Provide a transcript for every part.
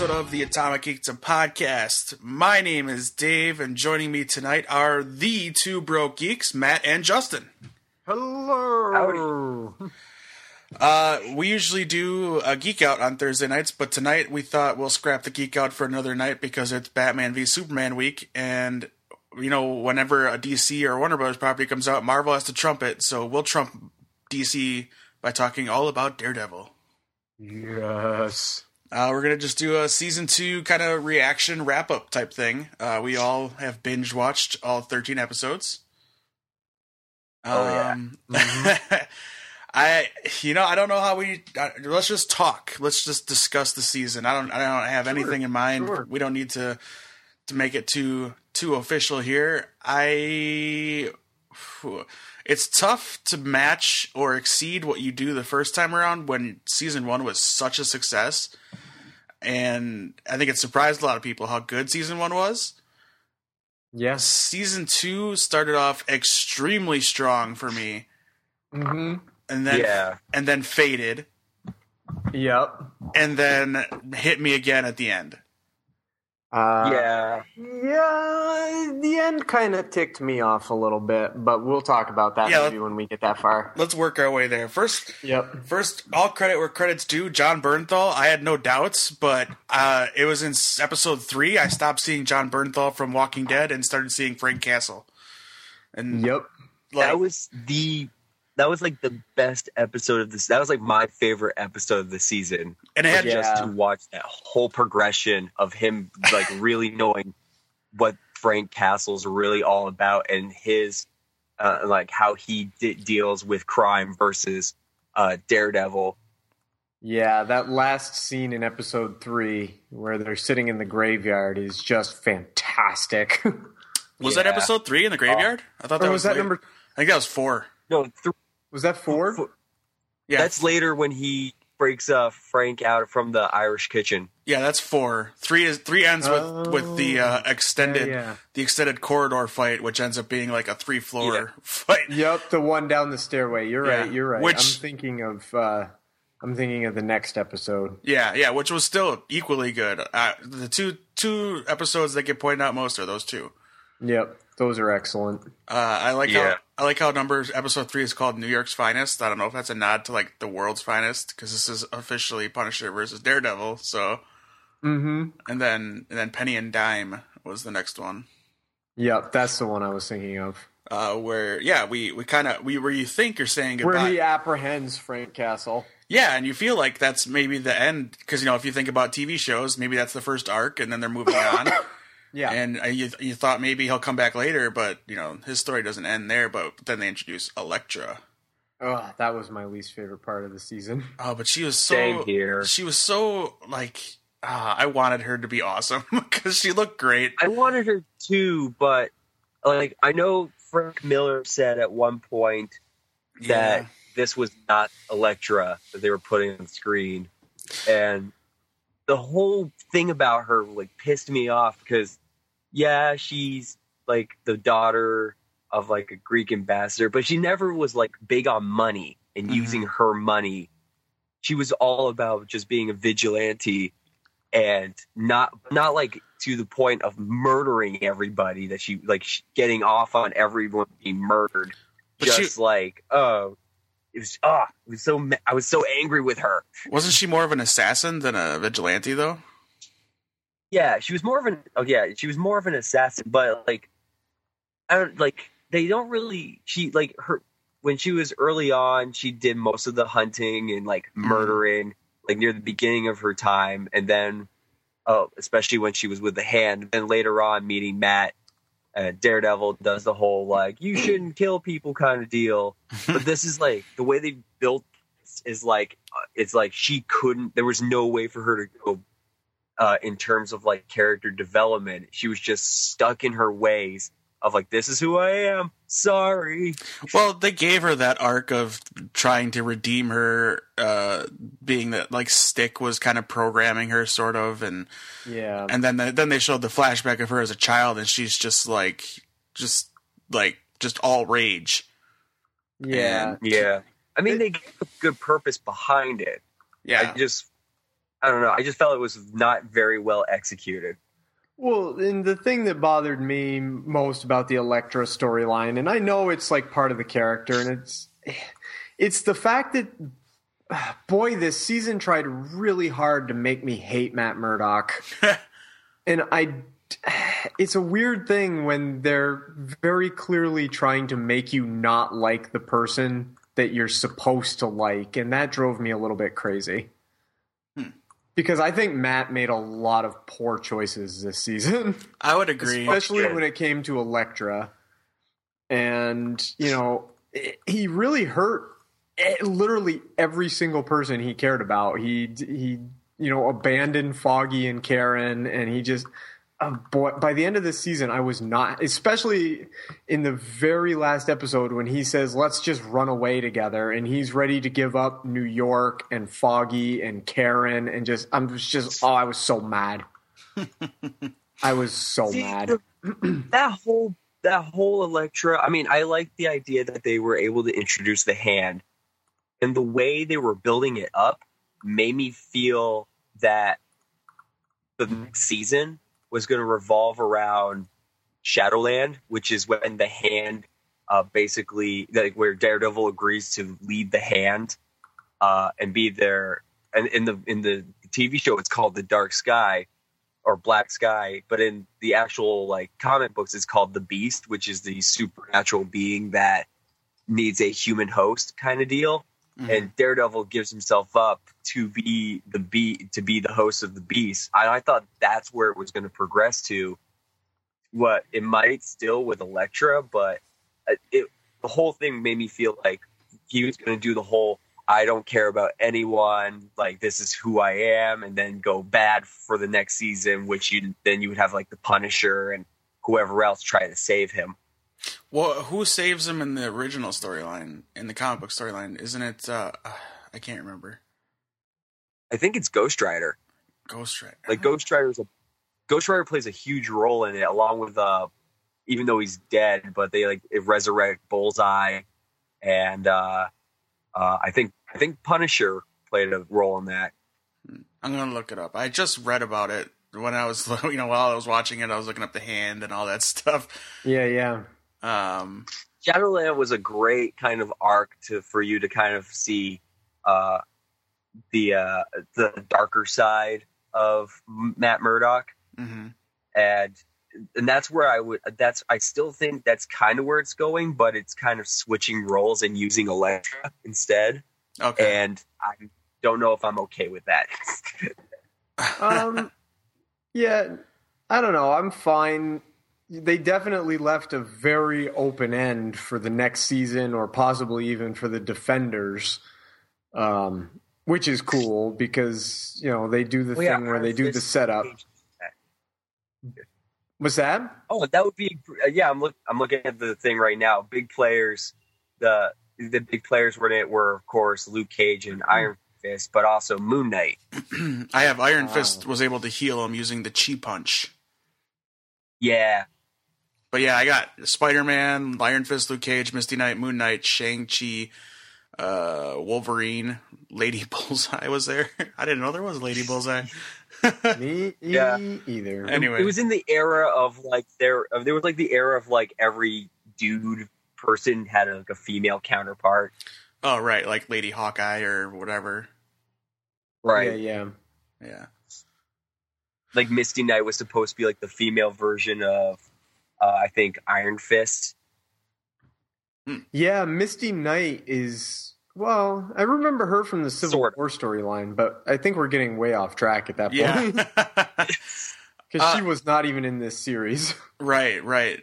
welcome to another episode of the Atomic Geekdom podcast. My name is Dave, and joining me tonight are the two broke geeks, Matt and Justin. Hello. Uh, we usually do a geek out on Thursday nights, but tonight we thought we'll scrap the geek out for another night because it's Batman v Superman week, and you know whenever a DC or Warner Brothers property comes out, Marvel has to trump it, so we'll trump DC by talking all about Daredevil. Yes. Uh, we're gonna just do a season two kind of reaction wrap up type thing. Uh, we all have binge watched all thirteen episodes. Oh, yeah. Um, I you know I don't know how we uh, let's just talk. Let's just discuss the season. I don't I don't have anything in mind. sure. We don't need to to make it too too official here. I it's tough to match or exceed what you do the first time around when season 1 was such a success. And I think it surprised a lot of people how good season 1 was. Yes. Season 2 started off extremely strong for me Mm-hmm. and then Yeah. and then faded Yep. and then hit me again at the end. Uh, yeah. Yeah. The end kind of ticked me off a little bit, but we'll talk about that Yeah, maybe when we get that far. Let's work our way there. First, Yep. first, all credit where credit's due. Jon Bernthal. I had no doubts, but uh, it was in episode three I stopped seeing Jon Bernthal from Walking Dead and started seeing Frank Castle. And Yep. like, that was the that was like the best episode of this. That was like my favorite episode of the season. and I had Yeah. Just to watch that whole progression of him like really knowing what Frank Castle's really all about and his uh, like how he de- deals with crime versus uh, Daredevil. Yeah, that last scene in episode three where they're sitting in the graveyard is just fantastic. was that episode three in the graveyard? I thought or that was that later. number? I think that was four. No, th- Was that four? Yeah, that's later when he breaks uh, Frank out from the Irish kitchen. yeah, that's four. Three is three ends with with the uh, extended Oh. yeah. the extended corridor fight, which ends up being like a three floor Yeah. fight. Yep, the one down the stairway. You're Yeah. right. You're right. Which- I'm thinking of. uh I'm thinking of the next episode. Yeah, yeah, which was still equally good. Uh, the two two episodes that get pointed out most are those two. Yep, those are excellent. Uh, I like Yeah. how I like how numbers episode three is called New York's finest. I don't know if that's a nod to like the world's finest because this is officially Punisher versus Daredevil. So Mm-hmm. and then and then Penny and Dime was the next one. Yep, that's the one I was thinking of. Uh, where yeah we we kind of we where you think you're saying goodbye. Where he apprehends Frank Castle. Yeah, and you feel like that's maybe the end because you know if you think about TV shows, maybe that's the first arc, and then they're moving on. Yeah. And uh, you you thought maybe he'll come back later, but you know his story doesn't end there. But then they introduce Elektra. Oh, that was my least favorite part of the season. Oh, but she was so Same here. she was so like ah, I wanted her to be awesome because she looked great. I wanted her to, but like I know Frank Miller said at one point that Yeah. this was not Elektra that they were putting on the screen, and the whole thing about her like pissed me off because yeah, she's like the daughter of like a Greek ambassador, but she never was like big on money and Mhm. using her money. She was all about just being a vigilante and not not like to the point of murdering everybody that she like getting off on everyone being murdered But she- just like oh it was ah it was so i was so angry with her Wasn't she more of an assassin than a vigilante though? Yeah she was more of an oh yeah she was more of an assassin but like i don't like they don't really she like her when she was early on she did most of the hunting and like Mhm. murdering like near the beginning of her time and then oh especially when she was with the hand then later on meeting matt uh, daredevil does the whole like you shouldn't kill people kind of deal but this is like the way they built this is like uh, it's like she couldn't there was no way for her to go uh in terms of like character development she was just stuck in her ways of like this is who i am sorry Well, they gave her that arc of trying to redeem her, uh, being that like Stick was kind of programming her, sort of, and Yeah. and then the, then they showed the flashback of her as a child, and she's just like, just like, just all rage. yeah. yeah i mean they gave a good purpose behind it Yeah, I just I don't know. I just felt it was not very well executed. Well, and the thing that bothered me most about the Elektra storyline, and I know it's like part of the character, and it's it's the fact that boy, this season tried really hard to make me hate Matt Murdock. and I it's a weird thing when they're very clearly trying to make you not like the person that you're supposed to like, and that drove me a little bit crazy. Hmm. Because I think Matt made a lot of poor choices this season. I would agree. Especially when it came to Elektra. And, you know, it, he really hurt literally every single person he cared about. He, he, you know, abandoned Foggy and Karen, and he just uh, boy, by the end of this season, I was not, especially in the very last episode when he says, let's just run away together. And he's ready to give up New York and Foggy and Karen. And just, I'm just, oh, I was so mad. I was so See, mad. the- that whole that whole Elektra. I mean, I like the idea that they were able to introduce the hand, and the way they were building it up made me feel that the next season was going to revolve around Shadowland, which is when the hand uh, basically like where Daredevil agrees to lead the hand uh, and be there. And in the in the TV show, it's called the Dark Sky or Black Sky, but in the actual like comic books, it's called the Beast, which is the supernatural being that needs a human host kind of deal. Mhm. And Daredevil gives himself up to be the be to be the host of the Beast. I, I thought that's where it was going to progress to. What it might still with Elektra, but uh, it the whole thing made me feel like he was going to do the whole I don't care about anyone, like this is who I am, and then go bad for the next season, which you then you would have like the Punisher and whoever else try to save him. Well, who saves him in the original storyline, in the comic book storyline? Isn't it? Uh, I can't remember. I think it's Ghost Rider. Ghost Rider. Like Ghost Rider's a Ghost Rider plays a huge role in it, along with uh, even though he's dead, but they like resurrect Bullseye, and uh, uh, I think I think Punisher played a role in that. I'm gonna look it up. I just read about it when I was, you know, while I was watching it, I was looking up the hand and all that stuff. Yeah, yeah. Um, Shadowland was a great kind of arc to for you to kind of see uh, the uh, the darker side of Matt Murdock, mhm. and and that's where I would that's I still think that's kind of where it's going, but it's kind of switching roles and using Elektra instead, Okay. and I don't know if I'm okay with that. Um, yeah, I don't know. I'm fine. They definitely left a very open end for the next season, or possibly even for the defenders, um, which is cool because you know they do the Well, yeah, thing where they do the setup. What's that? Oh, that would be uh, yeah. I'm look I'm looking at the thing right now. Big players, the the big players were in it were of course Luke Cage and Iron Fist, but also Moon Knight. I have Iron Wow. Fist was able to heal him using the chi punch. Yeah, But yeah, I got Spider Man, Iron Fist, Luke Cage, Misty Knight, Moon Knight, Shang Chi, uh, Wolverine, Lady Bullseye was there. I didn't know there was Lady Bullseye. Me Yeah. either. Anyway. it was in the era of like there. uh, There was like the era of like every dude person had a, like a female counterpart, oh right, like Lady Hawkeye or whatever. right? Yeah, yeah. Yeah. Like Misty Knight was supposed to be like the female version of, uh, I think Iron Fist. Yeah, Misty Knight is well. I remember her from the Civil Sort of. War storyline, but I think we're getting way off track at that point Yeah. because she Uh, was not even in this series. right, right.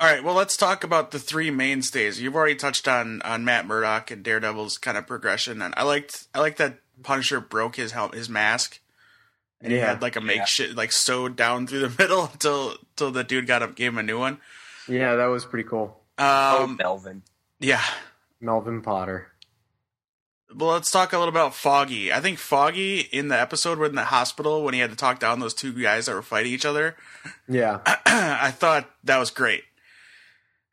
All right, well, let's talk about the three mainstays. You've already touched on on Matt Murdock and Daredevil's kind of progression, and I liked I like that Punisher broke his helm, his mask, and he had like a makeshift like sewed down through the middle until until the dude got up, gave him a new one. Yeah, that was pretty cool. Oh, Um, Melvin. yeah. Melvin Potter. Well, let's talk a little about Foggy. I think Foggy in the episode when in the hospital when he had to talk down those two guys that were fighting each other. Yeah, I thought that was great.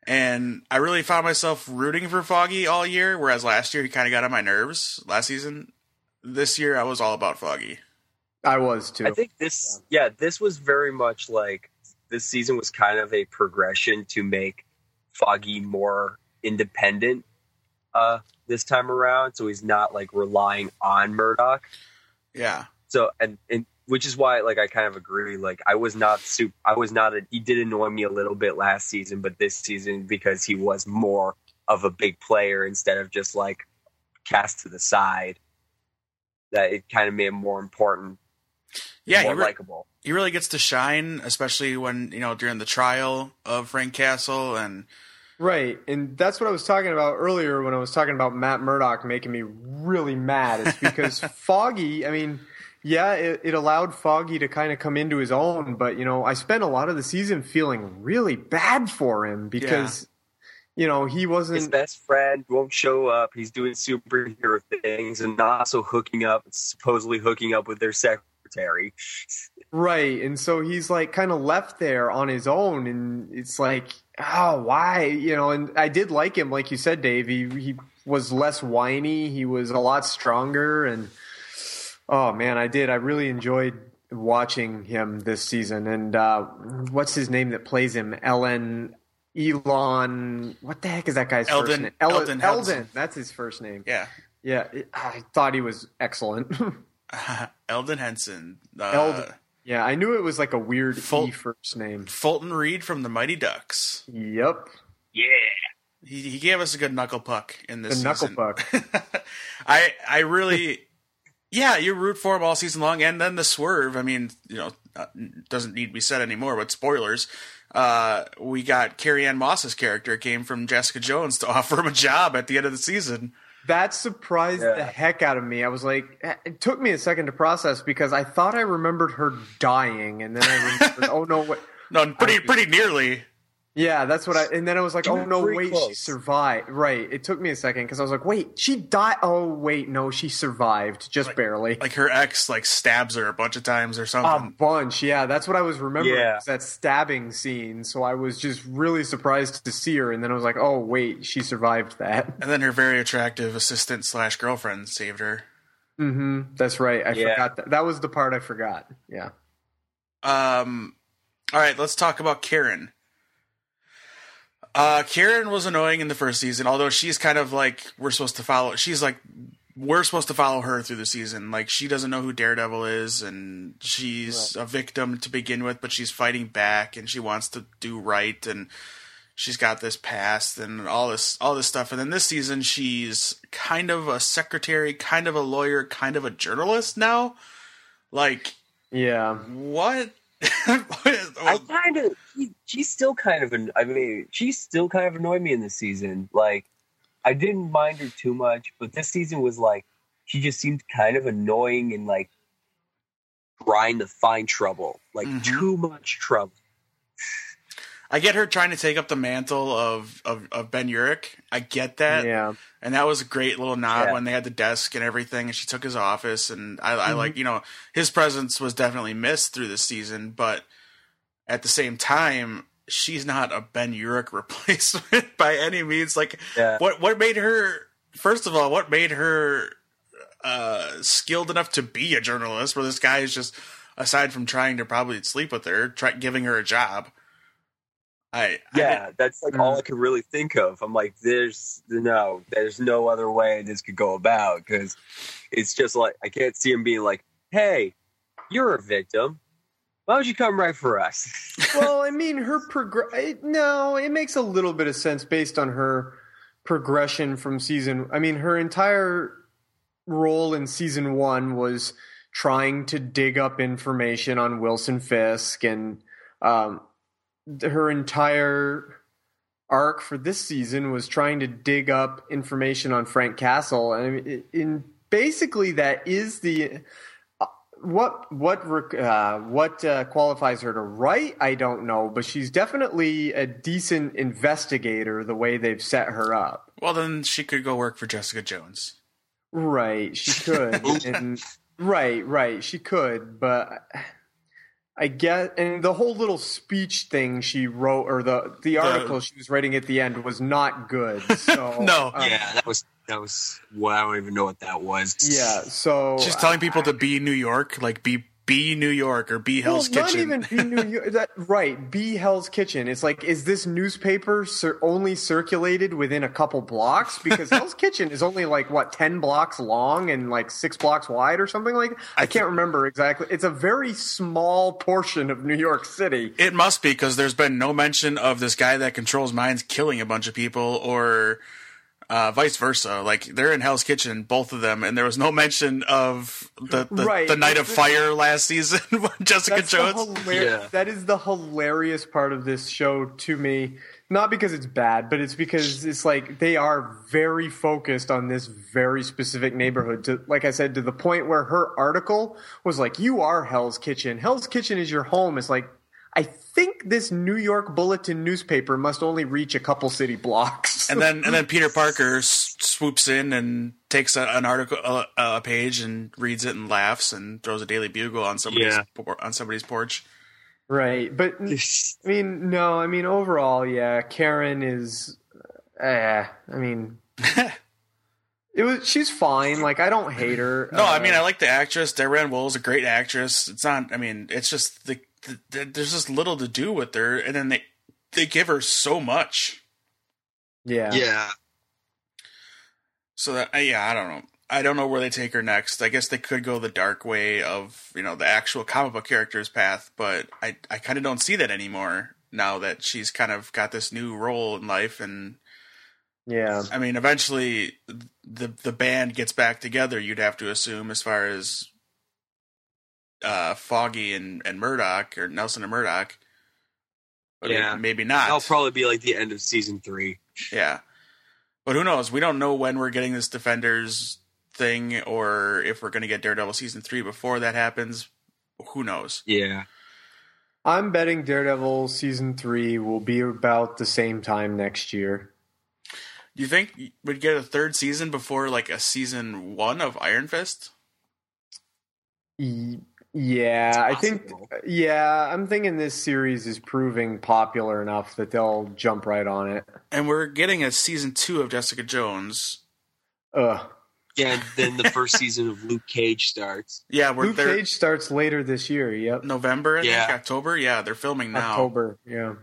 And I really found myself rooting for Foggy all year, whereas last year he kind of got on my nerves last season. This year I was all about Foggy. I was too. I think this, yeah. this was very much like this season was kind of a progression to make Foggy more independent uh, this time around, so he's not like relying on Murdock. Yeah. So and and which is why like I kind of agree. Like I was not super. I was not. A, he did annoy me a little bit last season, but this season because he was more of a big player instead of just like cast to the side. That it kind of made him more important. Yeah, more he, re- likable. He really gets to shine, especially when you know during the trial of Frank Castle, and Right, and that's what I was talking about earlier when I was talking about Matt Murdock making me really mad. It's because Foggy, I mean, yeah, it, it allowed Foggy to kind of come into his own, but you know, I spent a lot of the season feeling really bad for him because you know he wasn't His best friend won't show up. He's doing superhero things and also hooking up, supposedly hooking up with their secretary. Right, and so he's like kind of left there on his own, and it's like, oh, why, you know? And I did like him, like you said, Dave. He he was less whiny. He was a lot stronger, and oh man, I did. I really enjoyed watching him this season. And uh, what's his name that plays him? Ellen. Elon, what the heck is that guy's Elden- first name? Elden. Elden, that's his first name. yeah, Yeah, I thought he was excellent. Elden Henson, uh, Elden. Yeah, I knew it was like a weird Full- E first name. Fulton Reed from the Mighty Ducks. Yep. Yeah. He, he gave us a good knuckle puck in this The knuckle season. puck. I I really, yeah, you root for him all season long, and then the swerve. I mean, you know, uh, doesn't need to be said anymore, but spoilers. Uh, we got Carrie-Anne Moss's character came from Jessica Jones to offer him a job at the end of the season. That surprised Yeah. the heck out of me. I was like, eh, it took me a second to process because I thought I remembered her dying, and then I remembered, oh no, wait. No, pretty pretty nearly. Yeah, that's what I. And then I was like, You oh no, pretty wait, she survived. Right. It took me a second because I was like, wait, she died. Oh wait, no, she survived, just barely. Like her ex like stabs her a bunch of times or something. A bunch, yeah. That's what I was remembering. Yeah. was that stabbing scene. So I was just really surprised to see her, and then I was like, "Oh wait, she survived that." and then her very attractive assistant slash girlfriend saved her. Mm-hmm. That's right. I Yeah. forgot that. That was the part I forgot. Yeah. Um, all right, let's talk about Karen. Uh, Karen was annoying in the first season, although she's kind of like we're supposed to follow. She's like we're supposed to follow her through the season. Like she doesn't know who Daredevil is, and she's a victim to begin with, but she's fighting back, and she wants to do right, and she's got this past and all this all this stuff. And then this season, she's kind of a secretary, kind of a lawyer, kind of a journalist now. Like Yeah. what? I kind of, she, she's still kind of, an, I mean, she's still kind of annoyed me in this season. Like, I didn't mind her too much, but this season was like, she just seemed kind of annoying and like trying to find trouble, like Mhm. too much trouble. I get her trying to take up the mantle of, of, of Ben Urich. I get that. yeah. And that was a great little nod Yeah. when they had the desk and everything, and she took his office. And I, I Mhm. like, you know, his presence was definitely missed through the season, but at the same time, she's not a Ben Urich replacement by any means. Like, Yeah. what what made her? First of all, what made her uh, skilled enough to be a journalist? Where this guy is just, aside from trying to probably sleep with her, try, giving her a job. I I Yeah, that's like all Mm. I could really think of. I'm like, there's no, there's no other way this could go about because it's just like I can't see him being like, "Hey, you're a victim. Why don't you come right for us?" well, I mean, her progress. No, it makes a little bit of sense based on her progression from season. I mean, her entire role in season one was trying to dig up information on Wilson Fisk, and um, her entire arc for this season was trying to dig up information on Frank Castle, and in basically that is the what what uh, what uh, qualifies her to write? I don't know, but she's definitely a decent investigator. The way they've set her up, well, then she could go work for Jessica Jones. right? She could, and right, right, she could, but I get and the whole little speech thing she wrote, or the the article she was writing at the end was not good. So No. um, yeah, that was that was. Well, I don't even know what that was. yeah. So She's telling people to be in New York, like be B New York or B Hell's well, Kitchen. Not even be New York. That, right, B Hell's Kitchen. It's like, is this newspaper cir- only circulated within a couple blocks? Because Hell's Kitchen is only like what ten blocks long and like six blocks wide or something like. I, can't remember exactly. It's a very small portion of New York City. It must be because there's been no mention of this guy that controls minds killing a bunch of people or uh, vice versa. Like they're in Hell's Kitchen, both of them, and there was no mention of the the, Right. the Night of Fire last season Jessica That's Jones. hilar- Yeah. That is the hilarious part of this show to me. Not because it's bad, but it's because it's like they are very focused on this very specific neighborhood. To, like I said, to the point where her article was like, "You are Hell's Kitchen. Hell's Kitchen is your home." It's like, I think this New York Bulletin newspaper must only reach a couple city blocks. and then and then Peter Parker s- swoops in and takes a, an article a, a page and reads it and laughs and throws a Daily Bugle on somebody's Yeah. por- on somebody's porch. right, but I mean, no, I mean overall, yeah, Karen is. Eh, I mean, it was. She's fine. Like I don't hate her. No, I Uh, mean I like the actress. Darren is a great actress. It's not. I mean, it's just the, the, the there's just little to do with her, and then they they give her so much. yeah, yeah. So that yeah, I don't know. I don't know where they take her next. I guess they could go the dark way of you know the actual comic book character's path, but I I kind of don't see that anymore now that she's kind of got this new role in life and yeah. I mean, eventually the the band gets back together. You'd have to assume, as far as uh, Foggy and and Murdock or Nelson and Murdock. But Yeah. maybe not. That'll probably be like the end of season three. yeah, but who knows? We don't know when we're getting this Defenders thing, or if we're going to get Daredevil season three before that happens. Who knows? Yeah. I'm betting Daredevil season three will be about the same time next year. Do you think we'd get a third season before like a season one of Iron Fist? Y- Yeah, I think. Yeah, I'm thinking this series is proving popular enough that they'll jump right on it. And we're getting a season two of Jessica Jones. Ugh. Yeah, and then the first season of Luke Cage starts. Yeah, we're Luke there. Cage starts later this year. Yep, November, I Yeah. think October. Yeah, they're filming now. October. Yeah.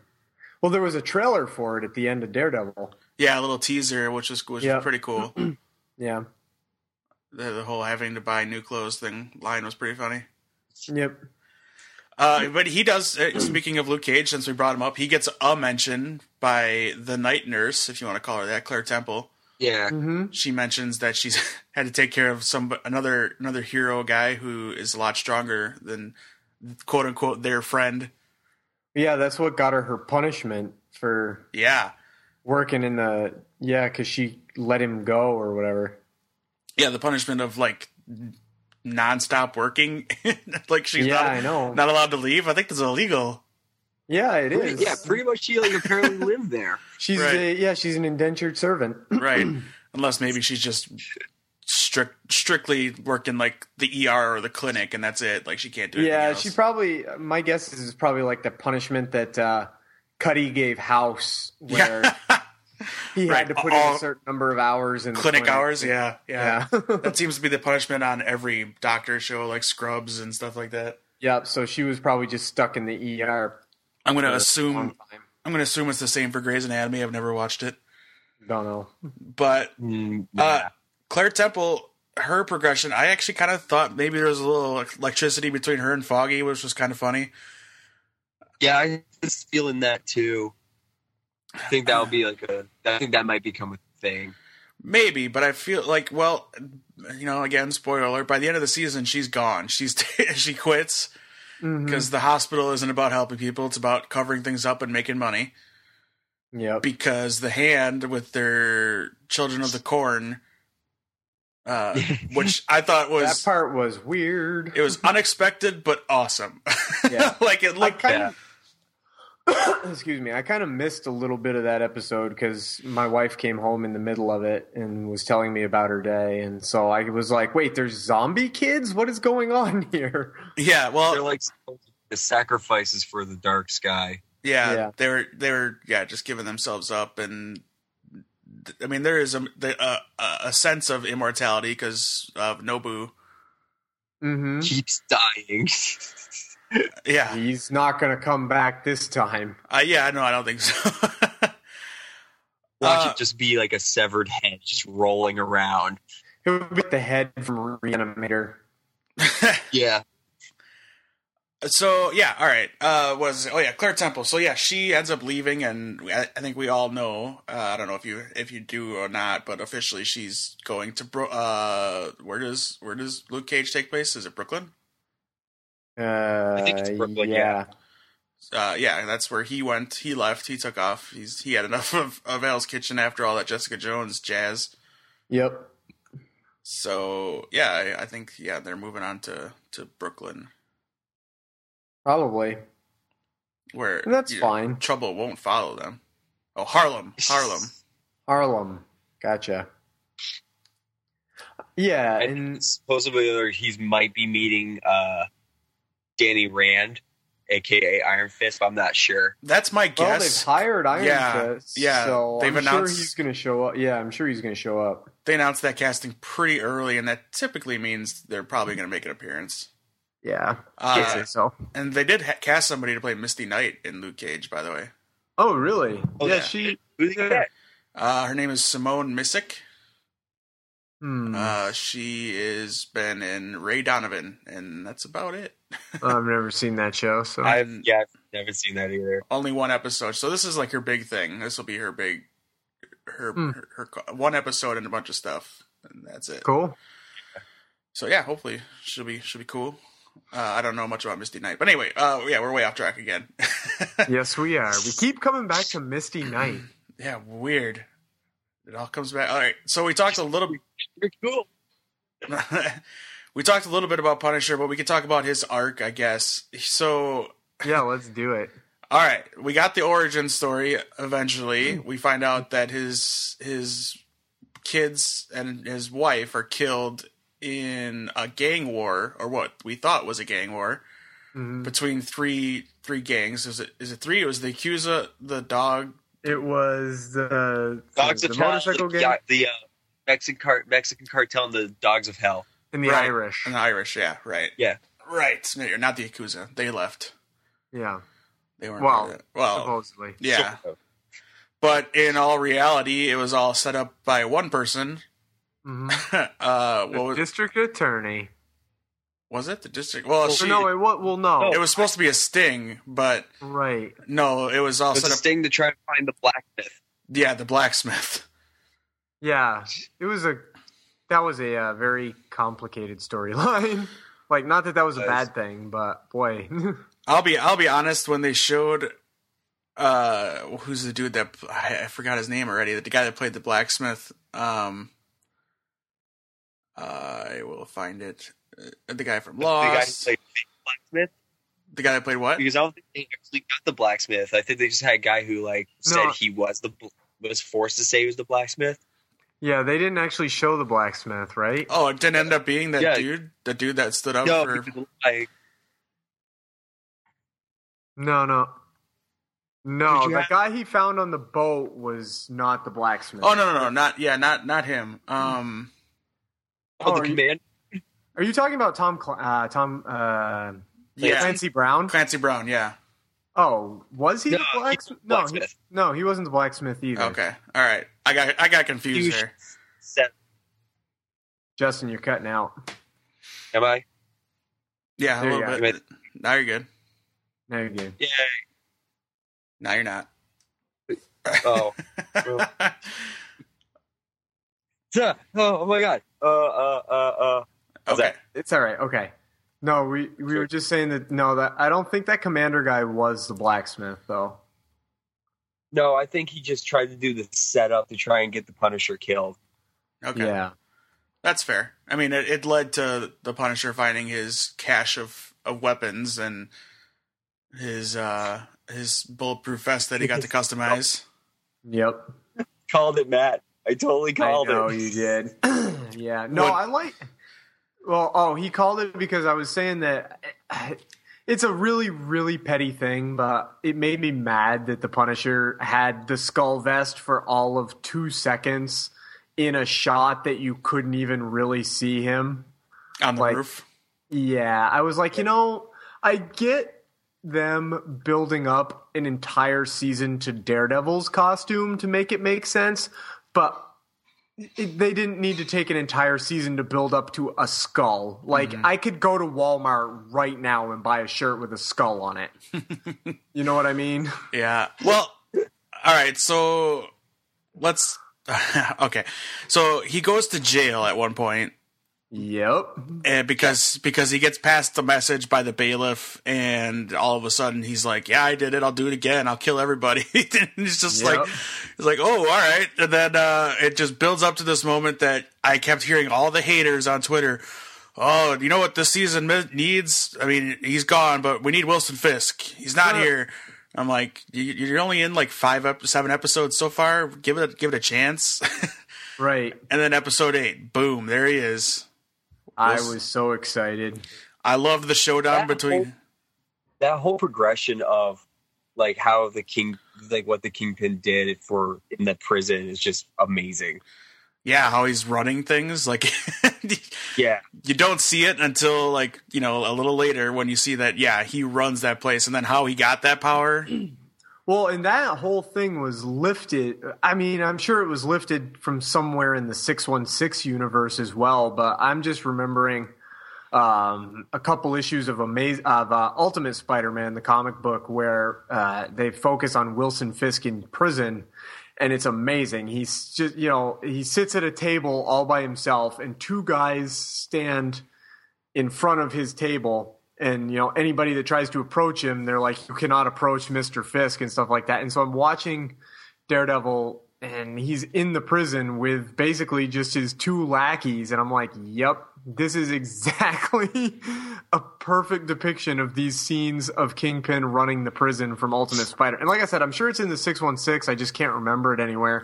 Well, there was a trailer for it at the end of Daredevil. Yeah, a little teaser, which was which Yeah. was pretty cool. Yeah. the, the whole having to buy new clothes thing line was pretty funny. Yep. Uh, but he does. Uh, speaking of Luke Cage, since we brought him up, he gets a mention by the night nurse, if you want to call her that, Claire Temple. Yeah. hmm She mentions that she's had to take care of some another another hero guy who is a lot stronger than quote unquote their friend. Yeah, that's what got her her punishment for Yeah, working in the. Yeah, because she let him go or whatever. yeah, the punishment of like nonstop working, like she's yeah, not I know. not allowed to leave. I think that's illegal. yeah, it is. Yeah, pretty much she like apparently lived there. She's Right. a, yeah, she's an indentured servant. right? Unless maybe she's just strict, strictly working like the ER or the clinic, and that's it. Like she can't do. anything Yeah, else. she probably. My guess is probably like the punishment that uh, Cuddy gave House, where he Right, had to put in a certain number of hours in the clinic hours. Yeah, yeah. Yeah. that seems to be the punishment on every doctor show, like Scrubs and stuff like that. yep. So she was probably just stuck in the ER. I'm gonna for a long assume. I'm gonna assume it's the same for Grey's Anatomy. I've never watched it, Don't know. but Mm, uh, Claire Temple, her progression, I actually kind of thought maybe there was a little electricity between her and Foggy, which was kind of funny. yeah, I was feeling that too. I think that would be like a. I think that might become a thing. Maybe, but I feel like, well, you know, again, spoiler alert. By the end of the season, she's gone. She's she quits because the hospital isn't about helping people; it's about covering things up and making money. Yeah. Because the hand with their Children of the Corn, uh, which I thought was That part was weird. it was unexpected but awesome. Yeah. like it I looked. kind of. excuse me. I kind of missed a little bit of that episode because my wife came home in the middle of it and was telling me about her day, and so I was like, "Wait, there's zombie kids? What is going on here?" Yeah, well, They're like the sacrifices for the dark sky. yeah, Yeah. they're they're yeah just giving themselves up and. I mean, there is a the- a, a sense of immortality because of Nobu, Mm-hmm. keeps dying. Yeah, He's not going to come back this time. uh, yeah. No, I don't think so. Watch Uh, it just be like a severed head just rolling around. It would be the head from Reanimator. Yeah. so yeah, all right. Uh, was oh yeah, Claire Temple. So yeah, she ends up leaving, and I, I think we all know. Uh, I don't know if you if you do or not, but officially she's going to Bro- uh where does where does Luke Cage take place? Is it Brooklyn? Uh, think it's Brooklyn, yeah. Uh, yeah, that's where he went. He left. He took off. He's he had enough of, of Hell's Kitchen after all that Jessica Jones jazz. Yep. So yeah, I, I think yeah they're moving on to to Brooklyn Probably. where That's you know, fine. Trouble won't follow them. Oh, Harlem, Harlem. Harlem. Gotcha. Yeah, And and supposedly he might be meeting uh, Danny Rand, aka Iron Fist. But I'm not sure. That's my guess. well, they've hired Iron Yeah, Fist. yeah, so they've I'm announced- sure he's going to show up. Yeah, I'm sure he's going to show up. they announced that casting pretty early, and that typically means they're probably going to make an appearance. Yeah, Uh, I'd say so. And they did ha- cast somebody to play Misty Knight in Luke Cage, by the way. Oh, really? Oh, yeah, yeah. she. Who's that? Uh, her name is Simone Missick. Hmm. Uh, she has been in Ray Donovan, and that's about it. I've never seen that show, so I've yeah, I've never seen that either. Only one episode, so this is like her big thing. This will be her big, her, Hmm. her, her one episode and a bunch of stuff, and that's it. cool. So yeah, hopefully she'll be she'll be cool. Uh, I don't know much about Misty Knight, but anyway, uh, yeah, we're way off track again. yes, we are. We keep coming back to Misty Knight. yeah, weird. It all comes back. All right, so we talked a little. Pretty cool. we talked a little bit about Punisher, but we could talk about his arc, I guess. So Yeah, let's do it. All right, we got the origin story. Eventually, we find out that his his kids and his wife are killed in a gang war, or what we thought was a gang war Mhm. between three three gangs. Is it is it three? It was the Yakuza, the dog. It was the Dogs the of motorcycle the, gang the uh, Mexican car- Mexican cartel, and the Dogs of Hell. and the Right. Irish. and the Irish. Yeah, right. Yeah. right. No, you're not the Yakuza. They left. Yeah, They weren't. Well, part of it. well, supposedly. yeah. So- But in all reality, it was all set up by one person. hmm uh, The what was, district attorney. was it? The district. Well, Well, she. no, it wa- well, no, It was supposed to be a sting, but right. no, it was all It was set a up. sting to try to find the blacksmith. Yeah, the blacksmith. Yeah, it was a that was a uh, very complicated storyline. like, not that that was a bad thing, but boy, I'll be I'll be honest. When they showed, uh, who's the dude that I, I forgot his name already? The guy that played the blacksmith. Um, I will find it. Uh, The guy from Lost. The guy who played blacksmith. The guy that played what? Because I don't think they actually got the blacksmith. I think they just had a guy who like said No. he was the was forced to say he was the blacksmith. Yeah, they didn't actually show the blacksmith, right? Oh, it didn't end up being that Yeah. dude. The dude that stood up No, for. because, like No, no, no. Did The have- guy he found on the boat was not the blacksmith. Oh no no no not yeah not not him. Um. oh, Oh, the are you- command. Are you talking about Tom? Uh, Tom uh, Yeah, Clancy Brown? Clancy Brown. Yeah. Oh, was he No, the blacksmith? was No, he, blacksmith. no, he wasn't the blacksmith either. Okay. All right. I got I got confused He here. Set. Justin, you're cutting out. Am I? Yeah, a There you little go. bit. Now you're good. Now you're good. Yeah. Now you're not. Oh. oh. Oh my god. Uh uh uh uh. How's okay. that? It's all right. Okay. No, we we were just saying that. No, that I don't think that commander guy was the blacksmith though. No, I think he just tried to do the setup to try and get the Punisher killed. Okay. Yeah. That's fair. I mean, it, it led to the Punisher finding his cache of, of weapons and his uh his bulletproof vest that he got to customize. Yep. Called it, Matt. I totally called it. I know it. you did. yeah. No, What- I like. Well, oh, he called it because I was saying that eh, it's a really, really petty thing, but it made me mad that the Punisher had the skull vest for all of two seconds in a shot that you couldn't even really see him. On the Like- roof. Yeah, I was like, you know, I get them building up an entire season to Daredevil's costume to make it make sense, but it, they didn't need to take an entire season to build up to a skull. Like mm-hmm. I could go to Walmart right now and buy a shirt with a skull on it. you know what I mean? Yeah. Well, all right. So let's. okay. So he goes to jail at one point, Yep. and because because he gets passed the message by the bailiff, and all of a sudden he's like, "Yeah, I did it. I'll do it again. I'll kill everybody." and it's just Yep. like it's like, "Oh, all right." And then uh, it just builds up to this moment that I kept hearing all the haters on Twitter. Oh, you know what this season needs? I mean, he's gone, but we need Wilson Fisk. He's not Sure. here. I'm like, "You- you're only in like five, ep- seven episodes so far. Give it, a, give it a chance. Right. and then episode eight, boom, there he is. I Yes. was so excited. I love the showdown That between. whole- that whole progression of like how the king like what the kingpin did for in the prison is just amazing yeah, how he's running things. Like yeah you don't see it until like you know a little later when you see that yeah he runs that place, and then how he got that power. Well, and that whole thing was lifted. I mean, I'm sure it was lifted from somewhere in the 616 universe as well, but I'm just remembering um, a couple issues of Amaz- of uh, Ultimate Spider-Man, the comic book, where uh, they focus on Wilson Fisk in prison, and it's amazing. He's just, you know, he sits at a table all by himself, and two guys stand in front of his table and you know anybody that tries to approach him they're like you cannot approach mr fisk and stuff like that. And so i'm watching daredevil and he's in the prison with basically just his two lackeys and i'm like yep this is exactly a perfect depiction of these scenes of kingpin running the prison from ultimate spider and like i said i'm sure it's in the 616 i just can't remember it anywhere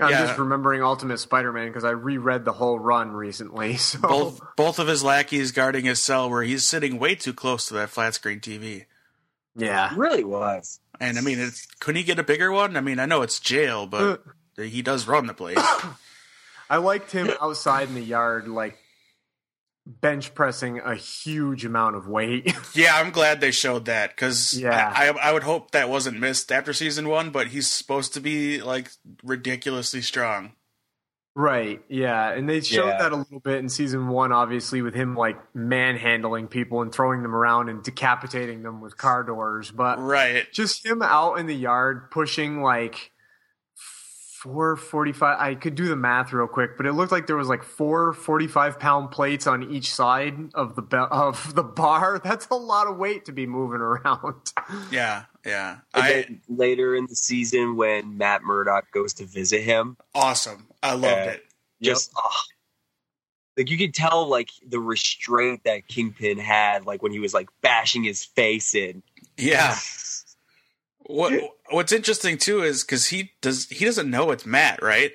i'm Yeah. just remembering ultimate spider-man because i reread the whole run recently so Both both of his lackeys guarding his cell, where he's sitting way too close to that flat screen TV. yeah it really was And I mean, it's, couldn't he get a bigger one? I mean, I know it's jail, but uh. he does run the place. I liked him outside in the yard, like bench pressing a huge amount of weight. Yeah, I'm glad they showed that because Yeah. I, I I would hope that wasn't missed after season one. But he's supposed to be like ridiculously strong. Right. Yeah. And they showed Yeah. that a little bit in season one, obviously, with him like manhandling people and throwing them around and decapitating them with car doors. But Right. just him out in the yard pushing like 445 i could do the math real quick but it looked like there was like four 45 pound plates on each side of the be- of the bar that's a lot of weight to be moving around Yeah. Yeah. I later in the season when matt murdock goes to visit him awesome. I loved Yeah. it. just ah. like you could tell like the restraint that kingpin had like when he was like bashing his face in Yeah. What What's interesting too is because he does he doesn't know it's Matt, right?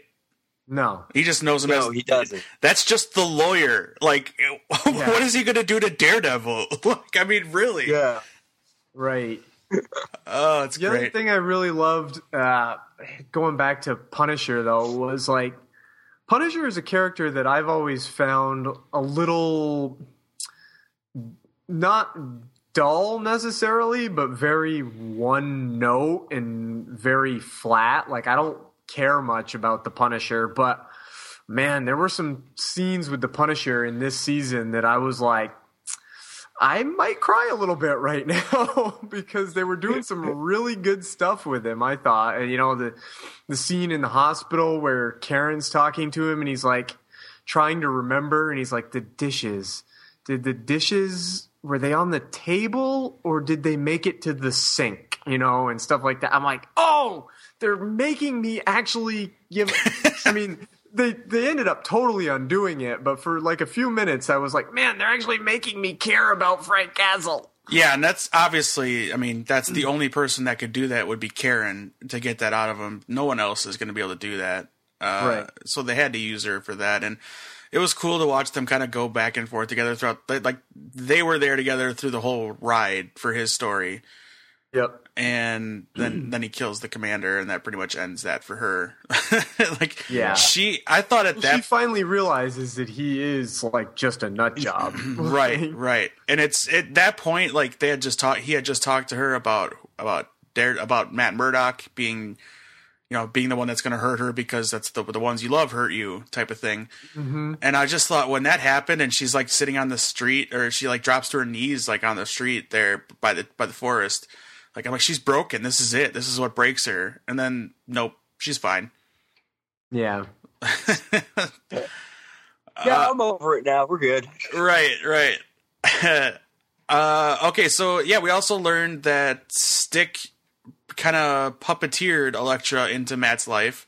no He just knows him no as he doesn't That's just the lawyer. Like, Yeah. what is he going to do to Daredevil? like, I mean, really? yeah right Oh, it's The other thing I really loved, uh, going back to Punisher though, was like Punisher is a character that I've always found a little not dull necessarily, but very one note and very flat. Like I don't care much about the Punisher, but man, there were some scenes with the Punisher in this season that I was like, I might cry a little bit right now because they were doing some really good stuff with him. I thought, and you know the the scene in the hospital where Karen's talking to him and he's like trying to remember, and he's like, "The dishes, did the dishes were they on the table or did they make it to the sink?" You know, and stuff like that. I'm like, "Oh, they're making me actually give." I mean. They, they ended up totally undoing it, but for like a few minutes, I was like, "Man, they're actually making me care about Frank Castle." Yeah, and that's obviously, I mean, that's the only person that could do that would be Karen to get that out of him. No one else is going to be able to do that. Uh, Right. So they had to use her for that. And it was cool to watch them kind of go back and forth together throughout, like, they were there together through the whole ride for his story. Yep. and then then he kills the commander, and that pretty much ends that for her. like, Yeah. she. I thought at She that she finally realizes that he is like just a nut job. right, right, and it's at that point like they had just talked. He had just talked to her about about Dare about Matt Murdock being, you know, being the one that's going to hurt her because that's the the ones you love hurt you type of thing. hmm And I just thought when that happened, and she's like sitting on the street, or she like drops to her knees like on the street there by the by the forest. Like I'm like she's broken. This is it. This is what breaks her. And then nope, she's fine. Yeah. Yeah, Uh, I'm over it now. We're good. right, right. uh, okay, so yeah, we also learned that Stick kind of puppeteered Elektra into Matt's life,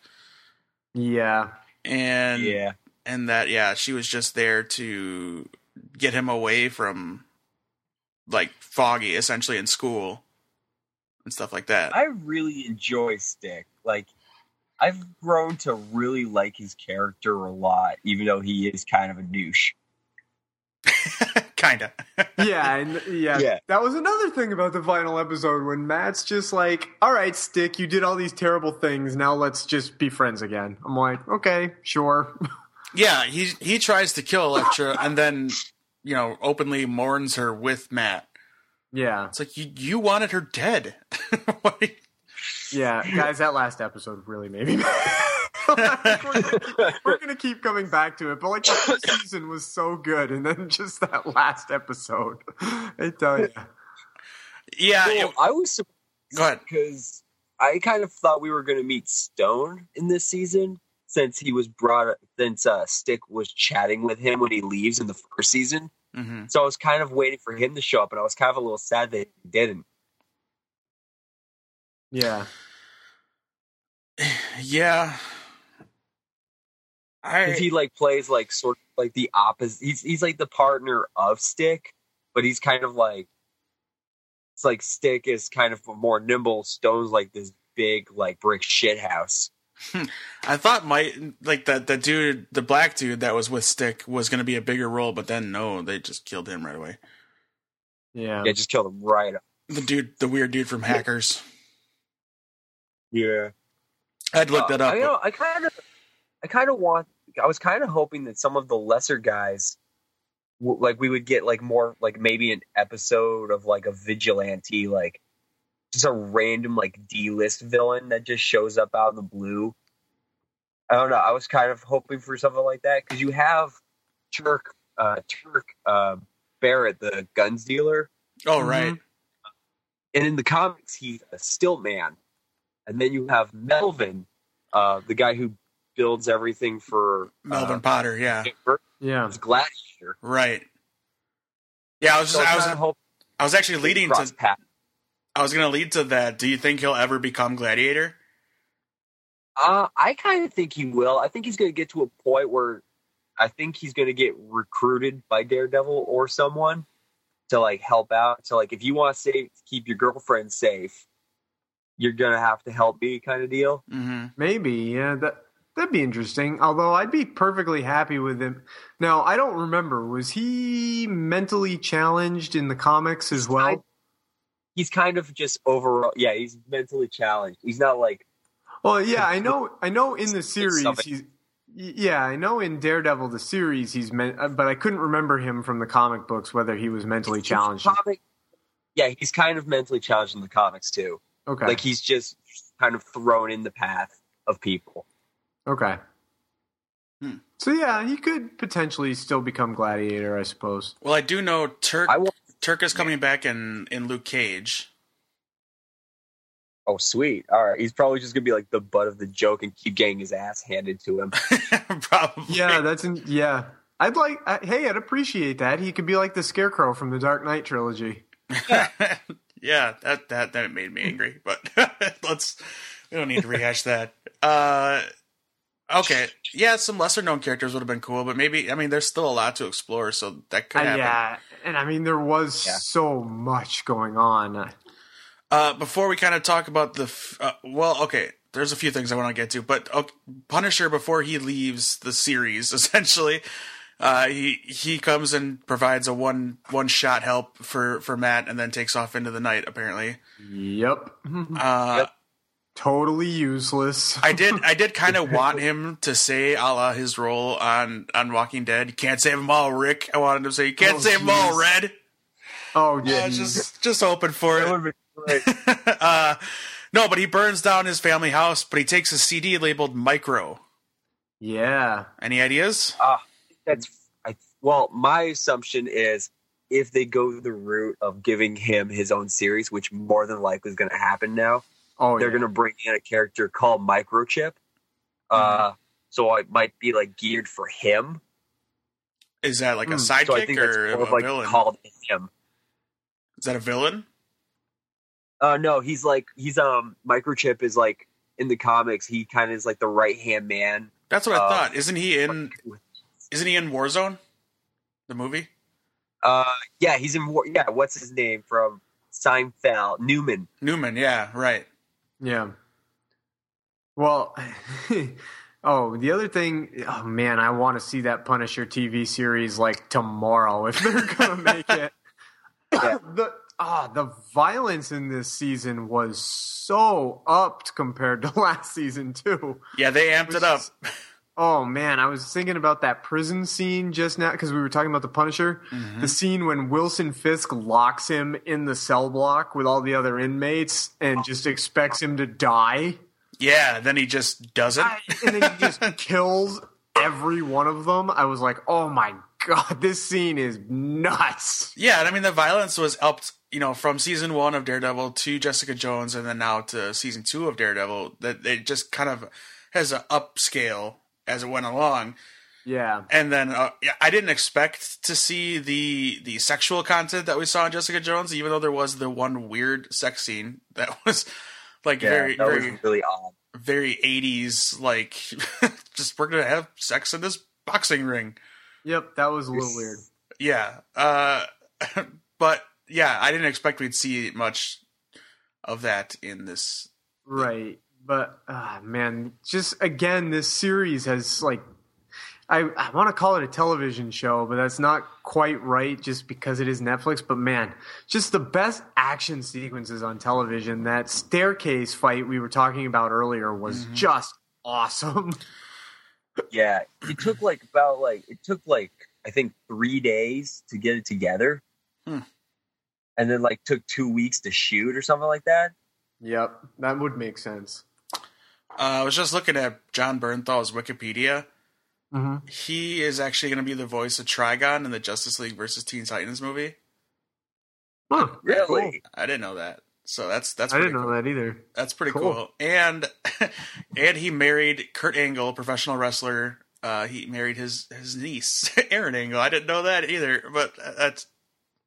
Yeah. and Yeah. and that yeah, she was just there to get him away from like Foggy, essentially in school and stuff like that. I really enjoy Stick. Like, I've grown to really like his character a lot, even though he is kind of a douche. Kinda. Yeah, and yeah, Yeah. that was another thing about the final episode when Matt's just like, "All right, Stick, you did all these terrible things. Now let's just be friends again." I'm like, "Okay, sure." yeah, he he tries to kill Elektra and then you know openly mourns her with Matt. yeah, It's like you you wanted her dead. What yeah, guys, that last episode really made me. Mad. Like, we're, gonna keep, we're gonna keep coming back to it, but like the whole season was so good, and then just that last episode, I tell you. yeah, Well, it- I was surprised go because I kind of thought we were going to meet Stone in this season since he was brought up, since uh, Stick was chatting with him when he leaves in the first season. hmm So I was kind of waiting for him to show up, and I was kind of a little sad that he didn't. Yeah, Yeah. I 'Cause he like plays like sort of like the opposite. He's he's like the partner of Stick, but he's kind of like it's like Stick is kind of more nimble. Stone's like this big like brick shit house. I thought might like that the dude the black dude that was with Stick was gonna be a bigger role, but then no, they just killed him right away. yeah, Yeah, just killed him right up. The dude the weird dude from Hackers. Yeah. I'd look uh, that up. I, you know, I kind of, I kind of want. I was kind of hoping that some of the lesser guys, w- like we would get like more, like maybe an episode of like a vigilante, like just a random like D list villain that just shows up out of the blue. I don't know. I was kind of hoping for something like that because you have Turk, uh, Turk uh, Barrett, the guns dealer, oh right. and in the comics he's a stilt man and then you have melvin uh, the guy who builds everything for Melvin uh, Potter, yeah. yeah. it's gladiator Right. Yeah, I was so just, I I was hope I was actually leading to paths. I was gonna lead to that. Do you think he'll ever become Gladiator? uh, i kind of think he will i think he's going to get to a point where i think he's going to get recruited by daredevil or someone to like help out so like if you want to save keep your girlfriend safe you're going to have to help me kind of deal Mm-hmm. Maybe, yeah, that that'd be interesting. Although I'd be perfectly happy with him. Now, I don't remember. Was he mentally challenged in the comics as well? I- he's kind of just overall yeah he's mentally challenged he's not like Well, yeah, I know. I know in the series he's. Yeah, I know in Daredevil the series he's meant, uh, but I couldn't remember him from the comic books whether he was mentally challenged. Comic, yeah, he's kind of mentally challenged in the comics too. Okay, Like he's just kind of thrown in the path of people. Okay. Hmm. So yeah, he could potentially still become Gladiator, I suppose. Well, I do know Turk I want. Turk is coming back in in Luke Cage. Oh, sweet. All right, he's probably just gonna be like the butt of the joke and keep getting his ass handed to him. Probably. Yeah, that's in, yeah. I'd like. I, hey, I'd appreciate that. He could be like the Scarecrow from the Dark Knight trilogy. yeah, that that that made me angry. But let's we don't need to rehash that. Uh, okay, yeah, some lesser known characters would have been cool, but maybe I mean there's still a lot to explore, so that could Uh, happen. yeah, and I mean there was Yeah. so much going on. Uh, before we kind of talk about the f- uh, well, okay, there's a few things I want to get to, but okay, Punisher before he leaves the series, essentially, uh, he he comes and provides a one one shot help for for Matt, and then takes off into the night. Apparently, Yep. uh, Yep. Totally useless. I did I did kind of want him to say a la his role on on Walking Dead. You can't save them all, Rick. I wanted him to say, "You can't Oh, save them all. Red." oh, Yeah, yeah. just just hoping for That it. would've great. uh, no, but he burns down his family house, but he takes a CD labeled Micro. yeah. Any ideas? Uh, That's I, well, my assumption is if they go the route of giving him his own series, which more than likely is going to happen now, Oh, they're yeah. going to bring in a character called Microchip. Uh, so it might be like geared for him. Is that like a Hmm. sidekick So I think or more a like villain? called him. Is that a villain? Uh, no, he's like he's um Microchip is like in the comics. He kind of is like the right hand man. That's what I Uh, thought. Isn't he in? Isn't he in Warzone? The movie? Uh, yeah, he's in. War- Yeah, what's his name from Seinfeld? Newman. Newman. Yeah, right. Yeah. Well, oh, the other thing, oh man, I want to see that Punisher TV series like tomorrow if they're gonna make it. Yeah. the ah, the violence in this season was so upped compared to last season too. Yeah, they amped was it up. just- Oh man, I was thinking about that prison scene just now because we were talking about the Punisher. Mm-hmm. The scene when Wilson Fisk locks him in the cell block with all the other inmates and just expects him to die. Yeah, then he just doesn't. I- and then he just kills every one of them. I was like, oh my god, this scene is nuts. Yeah, and I mean the violence was upped, you know, from season one of Daredevil to Jessica Jones, and then now to season two of Daredevil. That it just kind of has an upscale as it went along. Yeah. And then uh, yeah, I didn't expect to see the the sexual content that we saw in Jessica Jones, even though there was the one weird sex scene that was like Yeah, very very really odd. very eighties, like just we're gonna have sex in this boxing ring. Yep, that was a little weird. Yeah. Uh, but yeah, I didn't expect we'd see much of that in this. Right. But ah man, just again, this series has like I, I want to call it a television show, but that's not quite right just because it is Netflix. But man, just the best action sequences on television. That staircase fight we were talking about earlier was just awesome. Yeah, it took like about like it took like I think three days to get it together, Hmm. and then like took two weeks to shoot or something like that. yep, that would make sense. Uh, I was just looking at Jon Bernthal's Wikipedia. Mm-hmm. He is actually going to be the voice of Trigon in the Justice League versus Teen Titans movie. Huh, Really? I didn't know that. So that's that's I pretty didn't cool. know that either. That's pretty Cool. cool. And and he married Kurt Angle, professional wrestler. Uh, he married his his niece, Erin Angle. I didn't know that either, but that's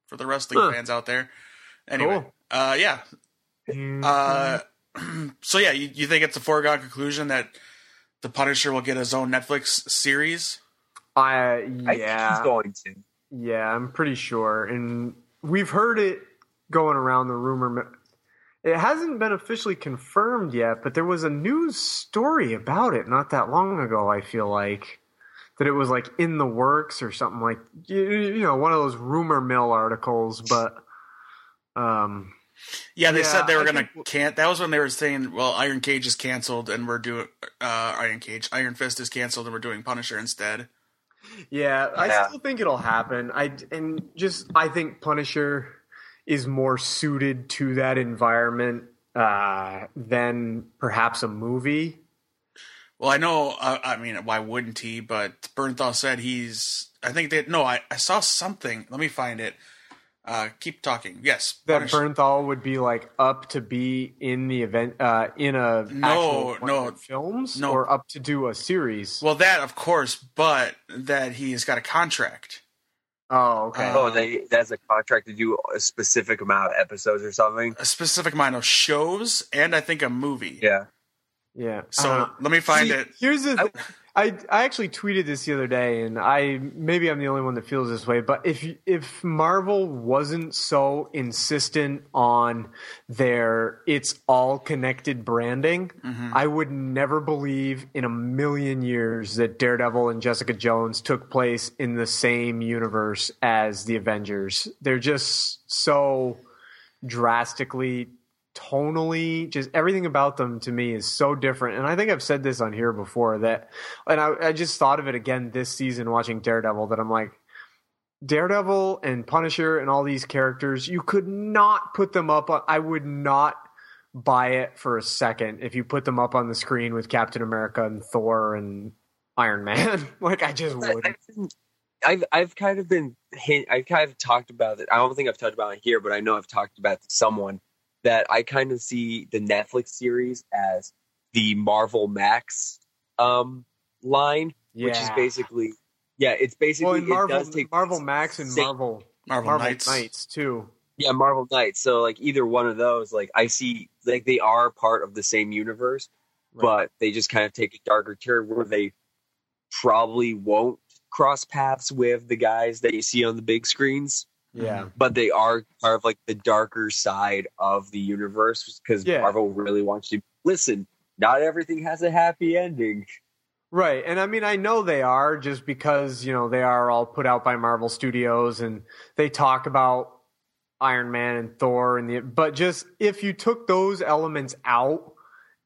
for the wrestling Huh. fans out there. Anyway, Cool. uh, yeah. Uh, so yeah, you, you think it's a foregone conclusion that the Punisher will get his own Netflix series? I I yeah. think he's going to. Yeah, I'm pretty sure. And we've heard it going around the rumor. It hasn't been officially confirmed yet, but there was a news story about it not that long ago, I feel like. That it was like in the works or something like you, you know, one of those rumor mill articles, but um Yeah, they Yeah, said they were I gonna think- can That was when they were saying, "Well, Iron Cage is canceled, and we're doing uh, Iron Cage. Iron Fist is canceled, and we're doing Punisher instead." Yeah, I still think it'll happen. I and just I think Punisher is more suited to that environment uh, than perhaps a movie. Well, I know. Uh, I mean, why wouldn't he? But Bernthal said he's. I think that no. I, I saw something. Let me find it. Uh, keep talking. Yes, That Punisher- Bernthal would be like up to be in the event uh, in a No, actual no, films no. or up to do a series. Well, that of course, but that he's got a contract. oh, okay. Uh, Oh, they that's a contract to do a specific amount of episodes or something. a specific amount of shows and I think a movie. Yeah. yeah. So Uh, let me find see, it. Here's the. I- th- I I actually tweeted this the other day, and I maybe I'm the only one that feels this way. But if if Marvel wasn't so insistent on their it's all connected branding, Mm-hmm. I would never believe in a million years that Daredevil and Jessica Jones took place in the same universe as the Avengers. They're just so drastically tonally just everything about them to me is so different. And i think i've said this on here before that and I, I just thought of it again this season watching daredevil that i'm like daredevil and punisher and all these characters you could not put them up on, i would not buy it for a second if you put them up on the screen with captain america and thor and iron man. Like i just wouldn't. I've, I've kind of been I've kind of talked about it. I don't think I've talked about it here, but I know I've talked about it to someone that I kind of see the Netflix series as the Marvel Max um, line, which is basically yeah, it's basically well, Marvel, it does take Marvel Max and same- Marvel Marvel, Knights. too. yeah Marvel Knights. So like either one of those, like I see like they are part of the same universe, but they just kind of take a darker turn where they probably won't cross paths with the guys that you see on the big screens yeah, mm-hmm. but they are part of like the darker side of the universe because Yeah. marvel really wants you listen not everything has a happy ending right. And I mean, I know they are just because you know they are all put out by Marvel Studios, and they talk about Iron Man and Thor, and the but just if you took those elements out.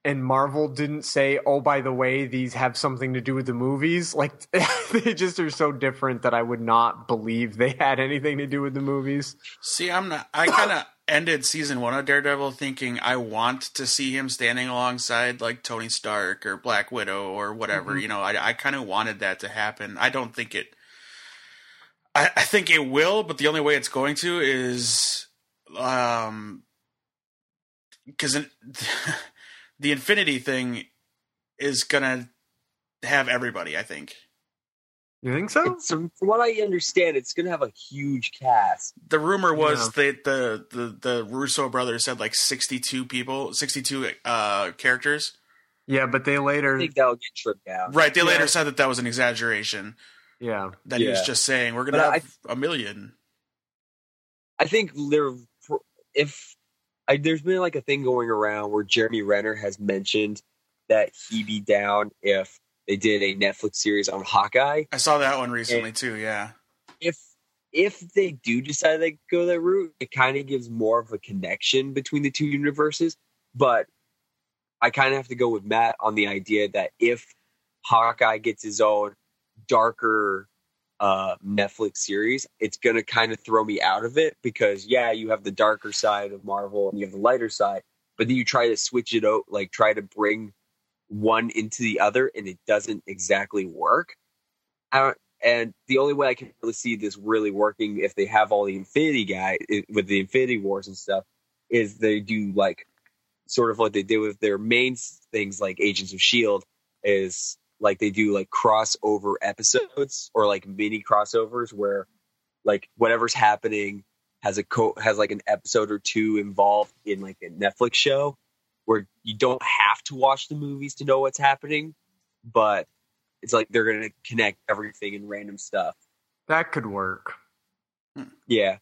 And Marvel didn't say, "Oh, by the way, these have something to do with the movies." Like they just are so different that I would not believe they had anything to do with the movies. See, I'm not. I kind of ended season one of Daredevil thinking I want to see him standing alongside like Tony Stark or Black Widow or whatever. You know, I, I kind of wanted that to happen. I don't think it. I, I think it will, but the only way it's going to is, um, because the Infinity thing is gonna have everybody. I think. You think so? it's, from what i understand it's going to have a huge cast The rumor was Yeah. that the, the the Russo brothers said like sixty two people, sixty two uh, characters. Yeah, but they i later, think that'll get trimmed down Right. They Yeah. later said that that was an exaggeration. yeah, That he was just saying we're gonna But have a million. i think there if I, there's been like a thing going around where jeremy renner has mentioned that he'd be down if they did a netflix series on hawkeye I saw that one recently too. Yeah. if if they do decide to go that route, it kind of gives more of a connection between the two universes. But I kind of have to go with Matt on the idea that if Hawkeye gets his own darker uh, Netflix series, it's going to kind of throw me out of it because yeah, you have the darker side of Marvel and you have the lighter side, but then you try to switch it out, like try to bring one into the other, and it doesn't exactly work. And the only way I can really see this really working if they have all the Infinity guy with the Infinity Wars and stuff is they do like sort of what they did with their main things like Agents of Shield is like they do like crossover episodes or like mini crossovers where like whatever's happening has a co- has like an episode or two involved in like a Netflix show where you don't have to watch the movies to know what's happening, but it's like they're gonna connect everything and random stuff. that could work. Hmm. Yeah,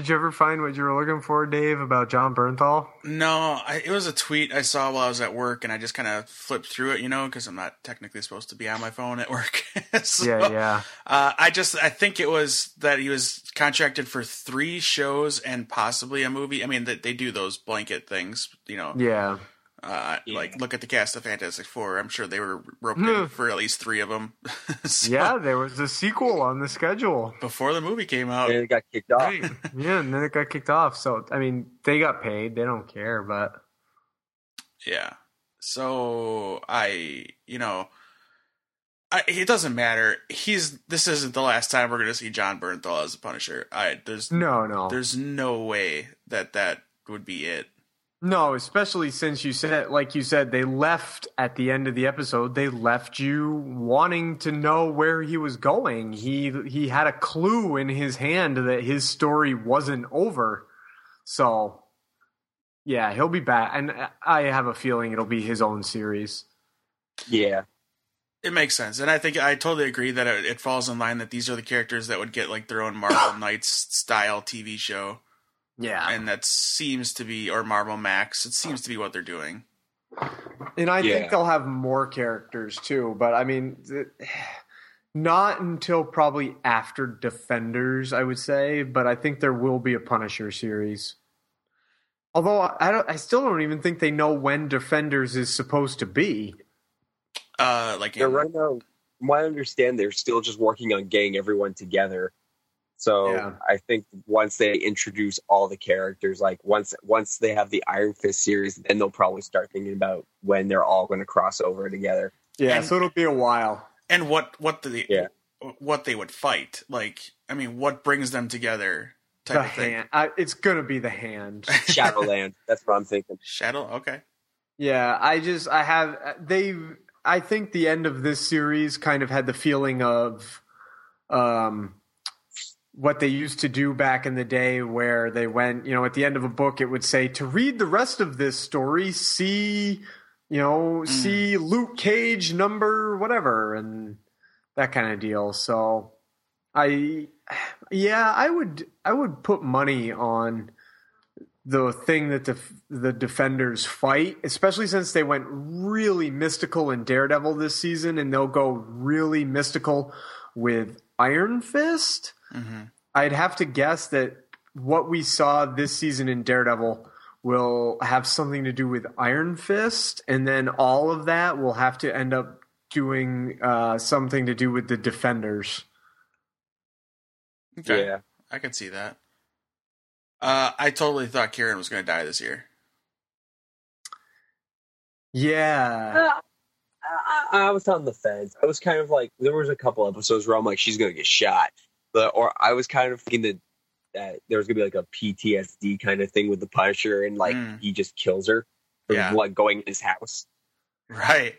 Did you ever find what you were looking for, Dave, about Jon Bernthal? No, I, it was a tweet I saw while I was at work, and I just kind of flipped through it, you know, because I'm not technically supposed to be on my phone at work. So, Yeah, yeah. Uh, I just I think it was that he was contracted for three shows and possibly a movie. I mean, that they do those blanket things, you know. Yeah. Uh, Yeah. Like look at the cast of Fantastic Four. I'm sure they were roped Hmm. in for at least three of them. So, Yeah, there was a sequel on the schedule. before the movie came out. and it got kicked off. Right. Yeah, and then it got kicked off. So, I mean, they got paid. They don't care, but Yeah. So I, you know, I, it doesn't matter. He's this isn't the last time we're going to see Jon Bernthal as a Punisher. I there's no, no. there's no way that that would be it. No, especially since you said, like you said, they left at the end of the episode. They left you wanting to know where he was going. He he had a clue in his hand that his story wasn't over. So, yeah, he'll be back, and I have a feeling it'll be his own series. Yeah, It makes sense, and I think I totally agree that it, it falls in line that these are the characters that would get like their own Marvel Knights style TV show, Yeah, and that seems to be or Marvel Max. It seems to be what they're doing. and I Yeah. think they'll have more characters too. But I mean, th- not until probably after Defenders, I would say. But I think there will be a Punisher series. Although I I don't, I still don't even think they know when Defenders is supposed to be. Uh, like yeah. Right now, from what I understand, they're still just working on getting everyone together. So Yeah. I think once they introduce all the characters, like once once they have the Iron Fist series, then they'll probably start thinking about when they're all going to cross over together. Yeah, And- so it'll be a while. and what what the Yeah. what they would fight. Like, I mean, what brings them together? Type The of thing. hand. I, it's gonna be the hand. Shadowland. That's what I'm thinking. Shadow. Okay. Yeah, I just I have they I think the end of this series kind of had the feeling of um what they used to do back in the day where they went, you know, at the end of a book it would say to read the rest of this story, see you know, hmm. see Luke Cage number whatever and that kind of deal. So I yeah, I would I would put money on the thing that the the defenders fight, especially since they went really mystical in Daredevil this season, and they'll go really mystical with Iron Fist. Hmm I'd have to guess that what we saw this season in Daredevil will have something to do with Iron Fist, and then all of that will have to end up doing uh, something to do with the defenders. Okay. Yeah. I can see that. Uh, I totally thought Karen was going to die this year. Yeah. I, I was on the fence. I was kind of like, there was a couple episodes where I'm like, she's gonna get shot, but or I was kind of thinking that that there was gonna be like a PTSD kind of thing with the Punisher, and like Mm. he just kills her for Yeah. like going in his house. Right.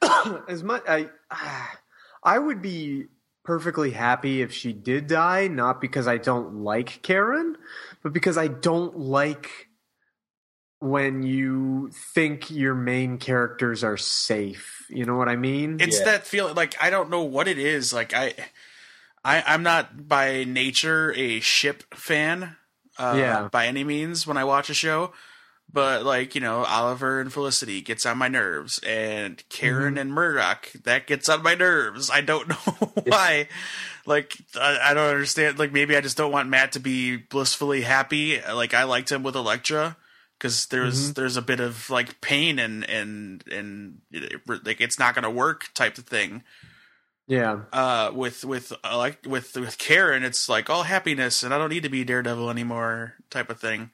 as much I I would be perfectly happy if she did die, not because I don't like Karen, but because I don't like when you think your main characters are safe. You know what I mean? It's Yeah. that feeling. Like I don't know what it is. Like I, I I'm not by nature a ship fan. Uh, Yeah. By any means, when I watch a show, but like you know, Oliver and Felicity gets on my nerves, and Karen Mm-hmm. and Murdock that gets on my nerves. I don't know why. Like I, I don't understand. Like maybe I just don't want Matt to be blissfully happy. Like I liked him with Elektra because there's Mm-hmm. there's a bit of like pain and and and like it's not gonna work type of thing. Yeah. Uh, with with uh, like with with Karen, it's like all happiness, and I don't need to be Daredevil anymore type of thing.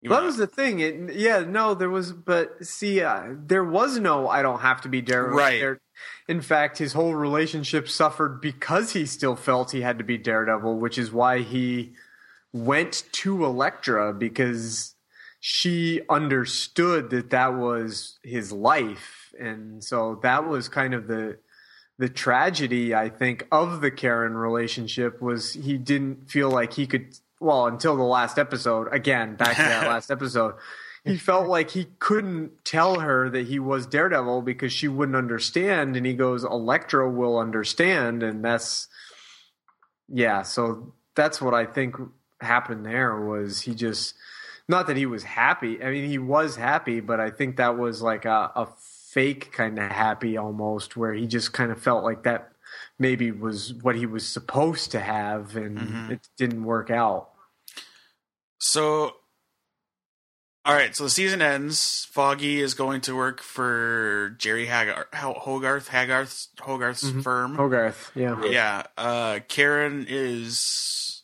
You That know? was the thing. It, yeah, no, there was, but see, uh, there was no. I don't have to be Daredevil. Right. Dare- In fact, his whole relationship suffered because he still felt he had to be Daredevil, which is why he went to Elektra because she understood that that was his life, and so that was kind of the the tragedy I think of the Karen relationship was he didn't feel like he could well until the last episode again back to that last episode he felt like he couldn't tell her that he was Daredevil because she wouldn't understand and he goes Elektra will understand and that's yeah so that's what I think happened there was he just not that he was happy I mean he was happy but I think that was like a, a fake kind of happy almost where he just kind of felt like that maybe was what he was supposed to have and Mhm. it didn't work out So, all right. So the season ends. Foggy is going to work for Jeri Hagar- Hogarth, Hagarth's Hogarth's Mhm. firm. Hogarth yeah Yeah. Uh, Karen is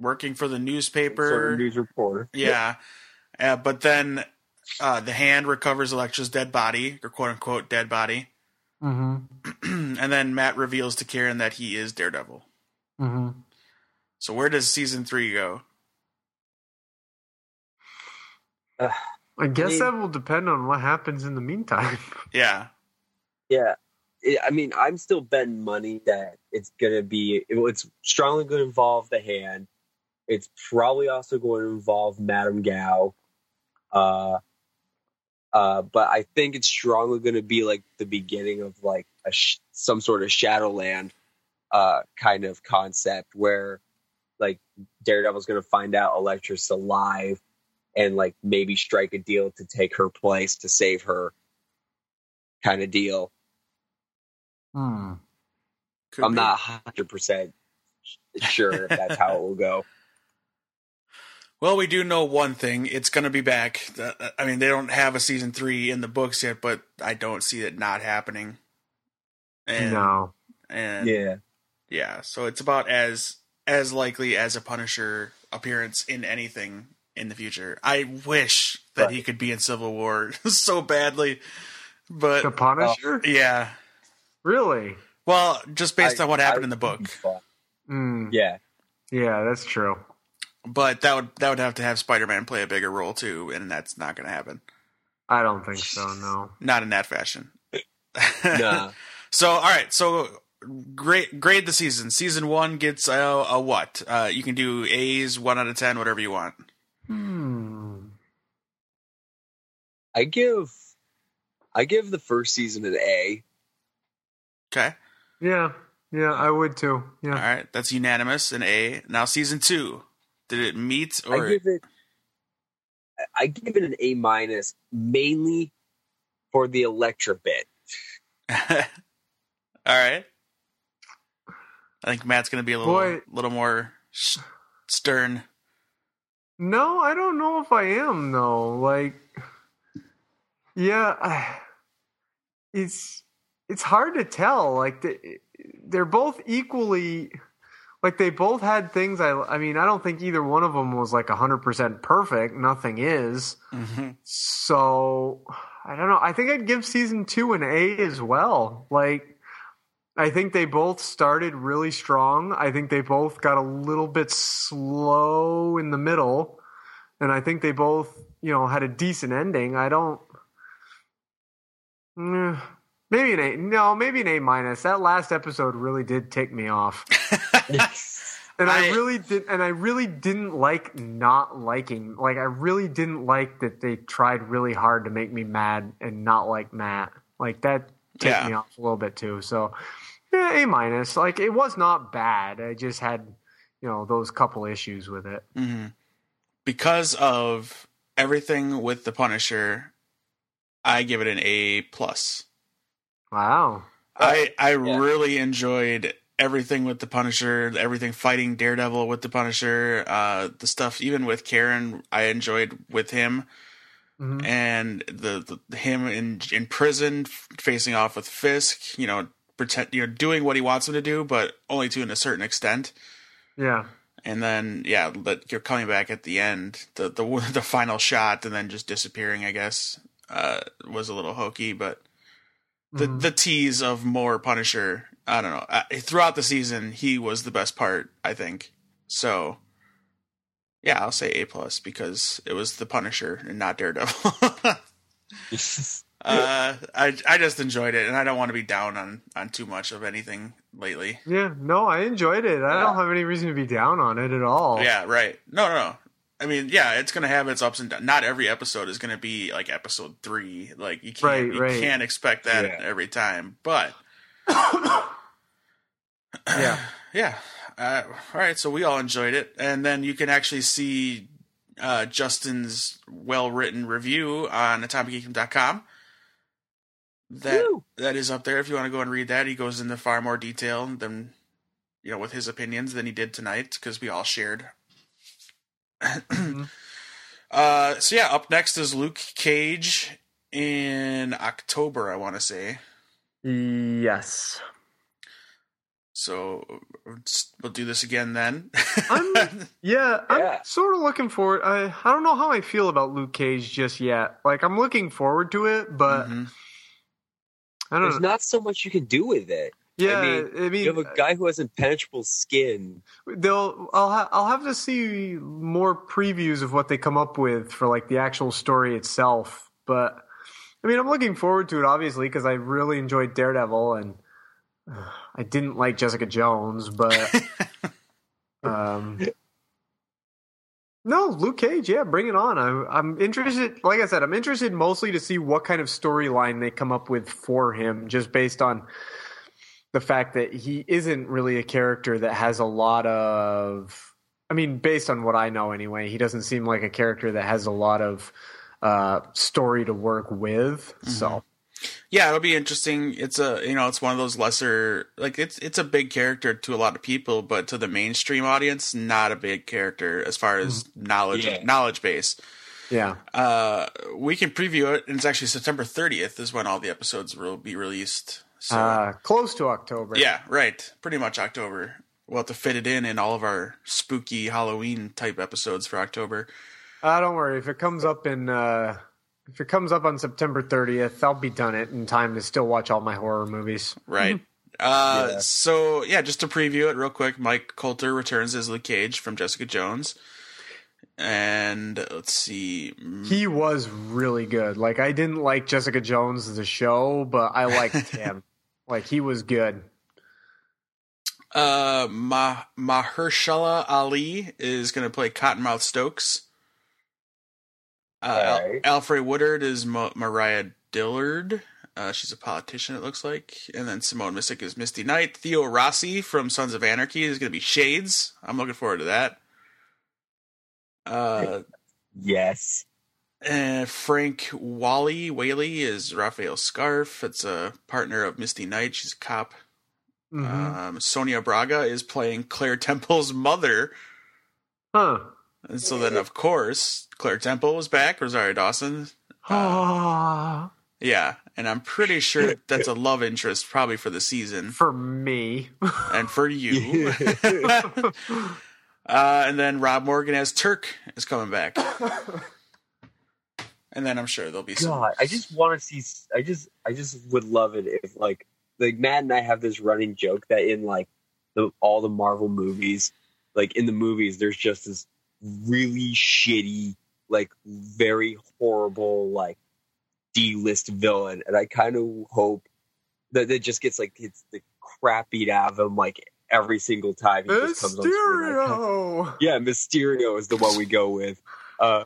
working for the newspaper. Sort news reporter. Yeah. Uh, but then uh, the hand recovers Elektra's dead body, or quote unquote dead body. mm-hmm. and then Matt reveals to Karen that he is Daredevil. Mm-hmm. So where does season three go? I guess mean- that will depend on what happens in the meantime. Yeah. Yeah. I mean, I'm still betting money that it's going to be, it's strongly going to involve the hand. It's probably also going to involve Madame Gao. Uh, Uh, but I think it's strongly going to be like the beginning of like a sh- some sort of Shadowland uh, kind of concept where like Daredevil's going to find out Elektra's alive and like maybe strike a deal to take her place to save her kind of deal. Hmm. Could I'm be. not 100% sure if that's how it will go. Well, we do know one thing. It's going to be back. Uh, I mean, they don't have a season three in the books yet, but I don't see it not happening. And, no. And Yeah. yeah, so it's about as as likely as a Punisher appearance in anything in the future. I wish that he could be in Civil War so badly, but The Punisher? yeah. Really? Well, just based I- on what happened I in the book. Mm. Yeah. Yeah, that's true. But that would that would have to have Spider-Man play a bigger role too, and that's not going to happen. I don't think so. No. Not in that fashion. Nah. So, all right. So, grade grade the season. Season one gets a, a what? Uh, you can do A's, one out of ten, whatever you want. Hmm. I give I give the first season an A. Okay. Yeah. Yeah, I would too. Yeah. All right. That's unanimous. An A. Now, season two. Did it meet or? I give it I give it an A minus mainly for the Elektra bit. all right. I think Matt's going to be a little Boy. little more sh- stern. No, I don't know if I am though. Like, yeah, I, it's it's hard to tell. Like, they, they're both equally like they both had things. I I mean, I don't think either one of them was like hundred percent perfect. Nothing is. hmm So I don't know. I think I'd give season two an A as well. Like I think they both started really strong. I think they both got a little bit slow in the middle. And I think they both, you know, had a decent ending. I don't Mm, maybe an A. No, maybe an A minus. That last episode really did tick me off. And I, I- really did, and I really didn't like not liking. Like I really didn't like that they tried really hard to make me mad and not like Matt. Like that ticked Yeah. me off a little bit too. So yeah, A minus. Like it was not bad. I just had you know those couple issues with it. hmm Because of everything with the Punisher, I give it an A plus. Wow. I I Yeah. really enjoyed everything with the Punisher, everything fighting Daredevil with the Punisher, uh, the stuff even with Karen. I enjoyed with him Mhm. and the, the him in in prison facing off with Fisk. You know, pretend you know doing what he wants him to do, but only to a certain extent. Yeah. And then yeah, but you're coming back at the end, the the the final shot, and then just disappearing. I guess uh, was a little hokey, but the Mhm. the tease of more Punisher. I don't know. Throughout the season, he was the best part. I think so. Yeah, I'll say A plus because it was the Punisher and not Daredevil. uh, I I just enjoyed it, and I don't want to be down on on too much of anything lately. Yeah. No, I enjoyed it. I don't have any reason to be down on it at all. Yeah, right. No, no, no. I mean, yeah, it's gonna have its ups and downs. Not every episode is gonna be like episode three. Like you can't Right, you right. can't expect that Yeah. every time. But Yeah. yeah. Uh, all right, so we all enjoyed it, and then you can actually see uh, Justin's well written review on AtomicGeekdom.com. That Woo. that is up there if you want to go and read that. He goes into far more detail than you know with his opinions than he did tonight because we all shared. uh, so yeah, up next is Luke Cage in October. I want to say. Yes. So we'll do this again then. I'm- Yeah, I'm Yeah. sort of looking forward. I I don't know how I feel about Luke Cage just yet. Like I'm looking forward to it, but Mhm. I don't There's know. not so much you can do with it. yeah, mean, I mean, You have a guy who has impenetrable skin. they'll. I'll ha- I'll have to see more previews of what they come up with for like the actual story itself. But I mean, I'm looking forward to it obviously because I really enjoyed Daredevil and uh, I didn't like Jessica Jones, but um, No, Luke Cage. Yeah, bring it on. I'm I'm interested. Like I said, I'm interested mostly to see what kind of storyline they come up with for him, just based on the fact that he isn't really a character that has a lot of. I mean, based on what I know, anyway, he doesn't seem like a character that has a lot of uh, story to work with. Mm-hmm. So yeah, it'll be interesting. It's a you know, it's one of those lesser like it's it's a big character to a lot of people, but to the mainstream audience, not a big character as far as mm-hmm. knowledge yeah. knowledge base. Yeah. Uh, we can preview it, and it's actually September 30th is when all the episodes will be released. So uh, close to October. Yeah, right. Pretty much October. We'll have to fit it in in all of our spooky Halloween type episodes for October. Uh, don't worry. If it comes up in uh, if it comes up on September 30th, I'll be done it in time to still watch all my horror movies. Right. Uh, yeah. So yeah, just to preview it real quick, Mike Colter returns as Luke Cage from Jessica Jones, and let's see, he was really good. Like I didn't like Jessica Jones the show, but I liked him. like he was good. Uh, Ma- Mahershala Ali is going to play Cottonmouth Stokes. Uh, right. Alfre Woodard is Mariah Dillard. Uh, she's a politician, it looks like. And then Simone Missick is Misty Knight. Theo Rossi from Sons of Anarchy is going to be Shades. I'm looking forward to that. Uh, yes. And Frank Wally Whaley is Raphael Scarfe. It's a partner of Misty Knight. She's a cop. Mm-hmm. Um, Sonia Braga is playing Claire Temple's mother. Huh. And so then, of course, Claire Temple was back. Rosario Dawson. Uh, yeah, and I'm pretty sure that's a love interest, probably for the season. For me, and for you. uh, and then Rob Morgan as Turk is coming back. and then I'm sure there'll be some. I just want to see. I just, I just would love it if like, like Matt and I have this running joke that in like the all the Marvel movies, like in the movies, there's just this really shitty, like very horrible, like D list villain. And I kind of hope that it just gets like it's the crap beat out of him like every single time he Mysterio! just comes on screen. Like, yeah, Mysterio is the one we go with. Uh,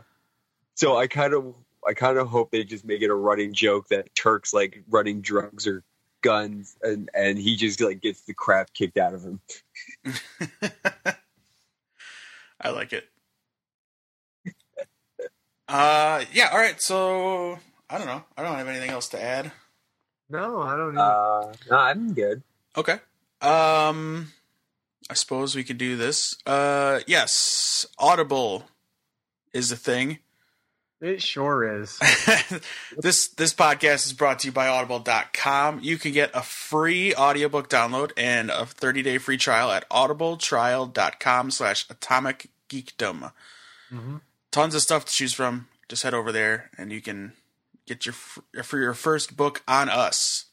so I kind of I kind of hope they just make it a running joke that Turk's like running drugs or guns and and he just like gets the crap kicked out of him. I like it. Uh, yeah. All right. So I don't know. I don't have anything else to add. No, I don't. Uh, no, I'm good. Okay. Um, I suppose we could do this. Uh, yes, Audible is a thing. It sure is. this this podcast is brought to you by audible.com. You can get a free audiobook download and a 30-day free trial at audibletrial.com slash atomic geekdom. Mm-hmm tons of stuff to choose from. Just head over there and you can get your for your first book on us.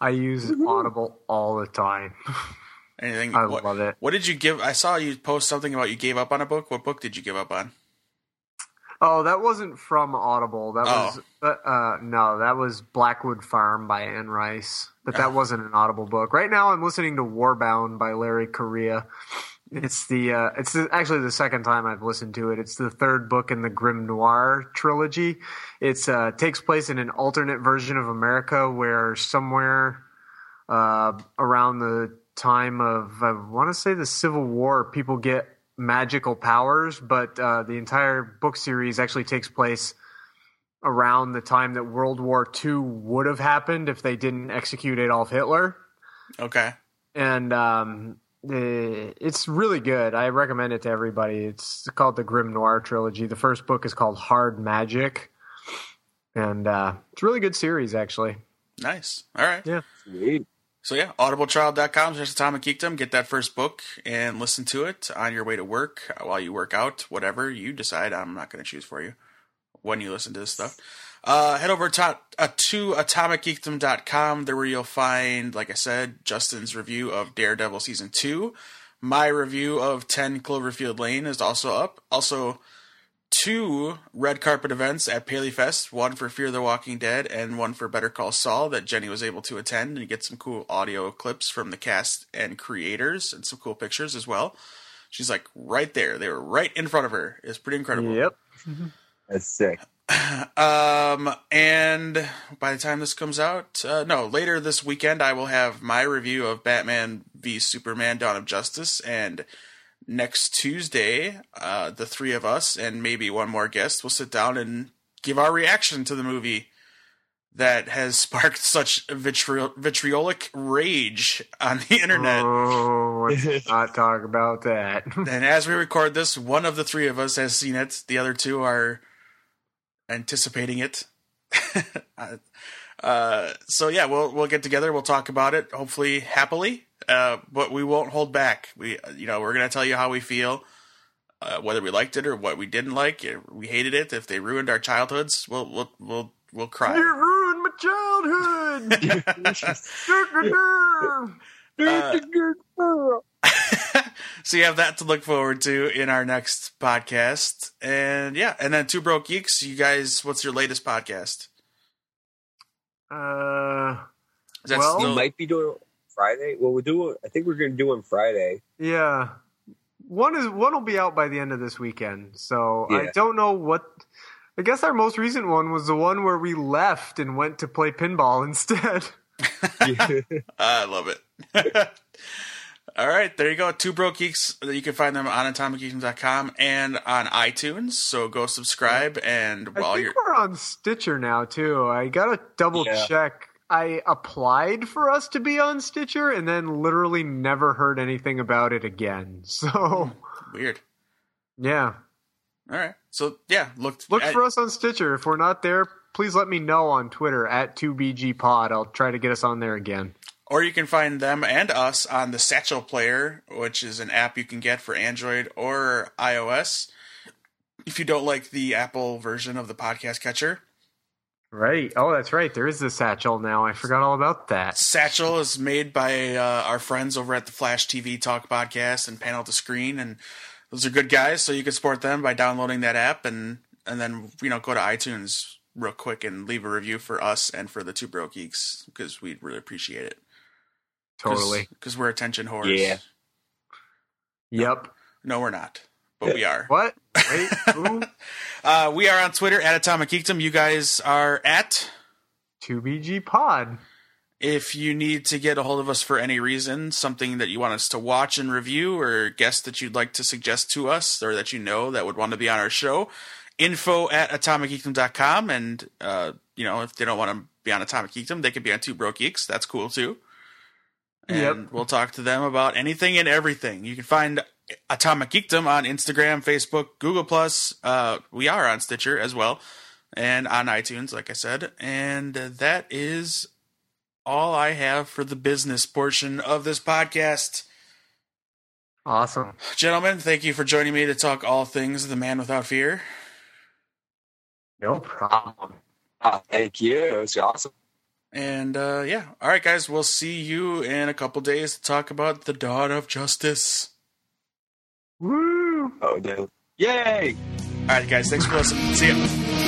I use mm-hmm. Audible all the time. Anything? I what, love it. What did you give? I saw you post something about you gave up on a book. What book did you give up on? Oh, that wasn't from Audible. That oh. was uh, uh no, that was Blackwood Farm by Anne Rice. But that oh. wasn't an Audible book. Right now, I'm listening to Warbound by Larry Correia. It's the uh, it's the, actually the second time I've listened to it. It's the third book in the Grimnoir trilogy. It uh, takes place in an alternate version of America where somewhere uh, around the time of I want to say the Civil War, people get magical powers, but uh, the entire book series actually takes place around the time that World War II would have happened if they didn't execute Adolf Hitler. Okay. And um, it's really good. I recommend it to everybody. It's called the Grimnoir trilogy. The first book is called Hard Magic, and uh, it's a really good series, actually. Nice. All right. Yeah. Sweet. So yeah, audibletrial.com slash Atomic Geekdom. Get that first book and listen to it on your way to work, while you work out, whatever you decide. I'm not going to choose for you when you listen to this stuff. Uh, head over to, uh, to atomicgeekdom.com. There where you'll find, like I said, Justin's review of Daredevil Season 2. My review of 10 Cloverfield Lane is also up. Also, two red carpet events at Paley Fest, one for Fear the Walking Dead and one for Better Call Saul that Jenny was able to attend and get some cool audio clips from the cast and creators and some cool pictures as well. She's like right there. They were right in front of her. It's pretty incredible. Yep. That's sick. Um, and by the time this comes out, uh, no, later this weekend, I will have my review of Batman v Superman: Dawn of Justice, and next Tuesday, uh, the three of us and maybe one more guest will sit down and give our reaction to the movie that has sparked such vitriol- vitriolic rage on the internet. Oh, let's not talk about that. And as we record this, one of the three of us has seen it. The other two are anticipating it. Uh, uh, so yeah, we'll we'll get together. We'll talk about it. Hopefully happily, uh, but we won't hold back. We you know we're gonna tell you how we feel, uh, whether we liked it or what we didn't like. We hated it. If they ruined our childhoods, we'll we'll we'll we'll you cry. ruined my childhood. so you have that to look forward to in our next podcast. And yeah, and then Two Broke Geeks, you guys, what's your latest podcast? uh, Is that Well- We might be doing Friday. Well, we'll do. I think we're going to do on Friday. yeah. One is one will be out by the end of this weekend. So I don't know what. I guess our most recent one was the one where we left and went to play pinball instead. I love it. All right, there you go. Two Broke Geeks. You can find them on atomicgeeks.com and on iTunes. So go subscribe. And I while think you're we're on Stitcher now too. I gotta double Yeah. check. I applied for us to be on Stitcher and then literally never heard anything about it again. So weird. yeah, All right. So yeah, look look at- for us on Stitcher. If we're not there, please let me know on Twitter at 2BGPod. I'll try to get us on there again. Or you can find them and us on the Satchel Player, which is an app you can get for Android or iOS. If you don't like the Apple version of the podcast catcher, Right. Oh, that's right. There is the satchel now. I forgot all about that. Satchel is made by uh, our friends over at the Flash TV Talk podcast and Panel to Screen, and those are good guys. So you can support them by downloading that app and and then you know go to iTunes real quick and leave a review for us and for the Two Broke Geeks because we'd really appreciate it. Totally. because we're attention whores. Yeah. Yep. No, we're not, but we are. What? Wait. Uh, we are on Twitter at Atomic Geekdom. You guys are at. 2BGPod. If you need to get a hold of us for any reason, something that you want us to watch and review, or guests that you'd like to suggest to us, or that you know that would want to be on our show, info at atomicgeekdom.com. And, uh, you know, if they don't want to be on Atomic Geekdom, they could be on Two Broke Geeks. That's cool too. And Yep. we'll talk to them about anything and everything. You can find Atomic Geekdom on Instagram, Facebook, Google Plus. Uh, we are on Stitcher as well, and on iTunes, like I said. And uh, that is all I have for the business portion of this podcast. Awesome. Gentlemen, thank you for joining me to talk all things The Man Without Fear. No problem. Ah, thank you. It was awesome. And uh, yeah, all right, guys, we'll see you in a couple days to talk about the Dawn of Justice. Woo! Oh, no. Yay! All right, guys, thanks for listening. See ya.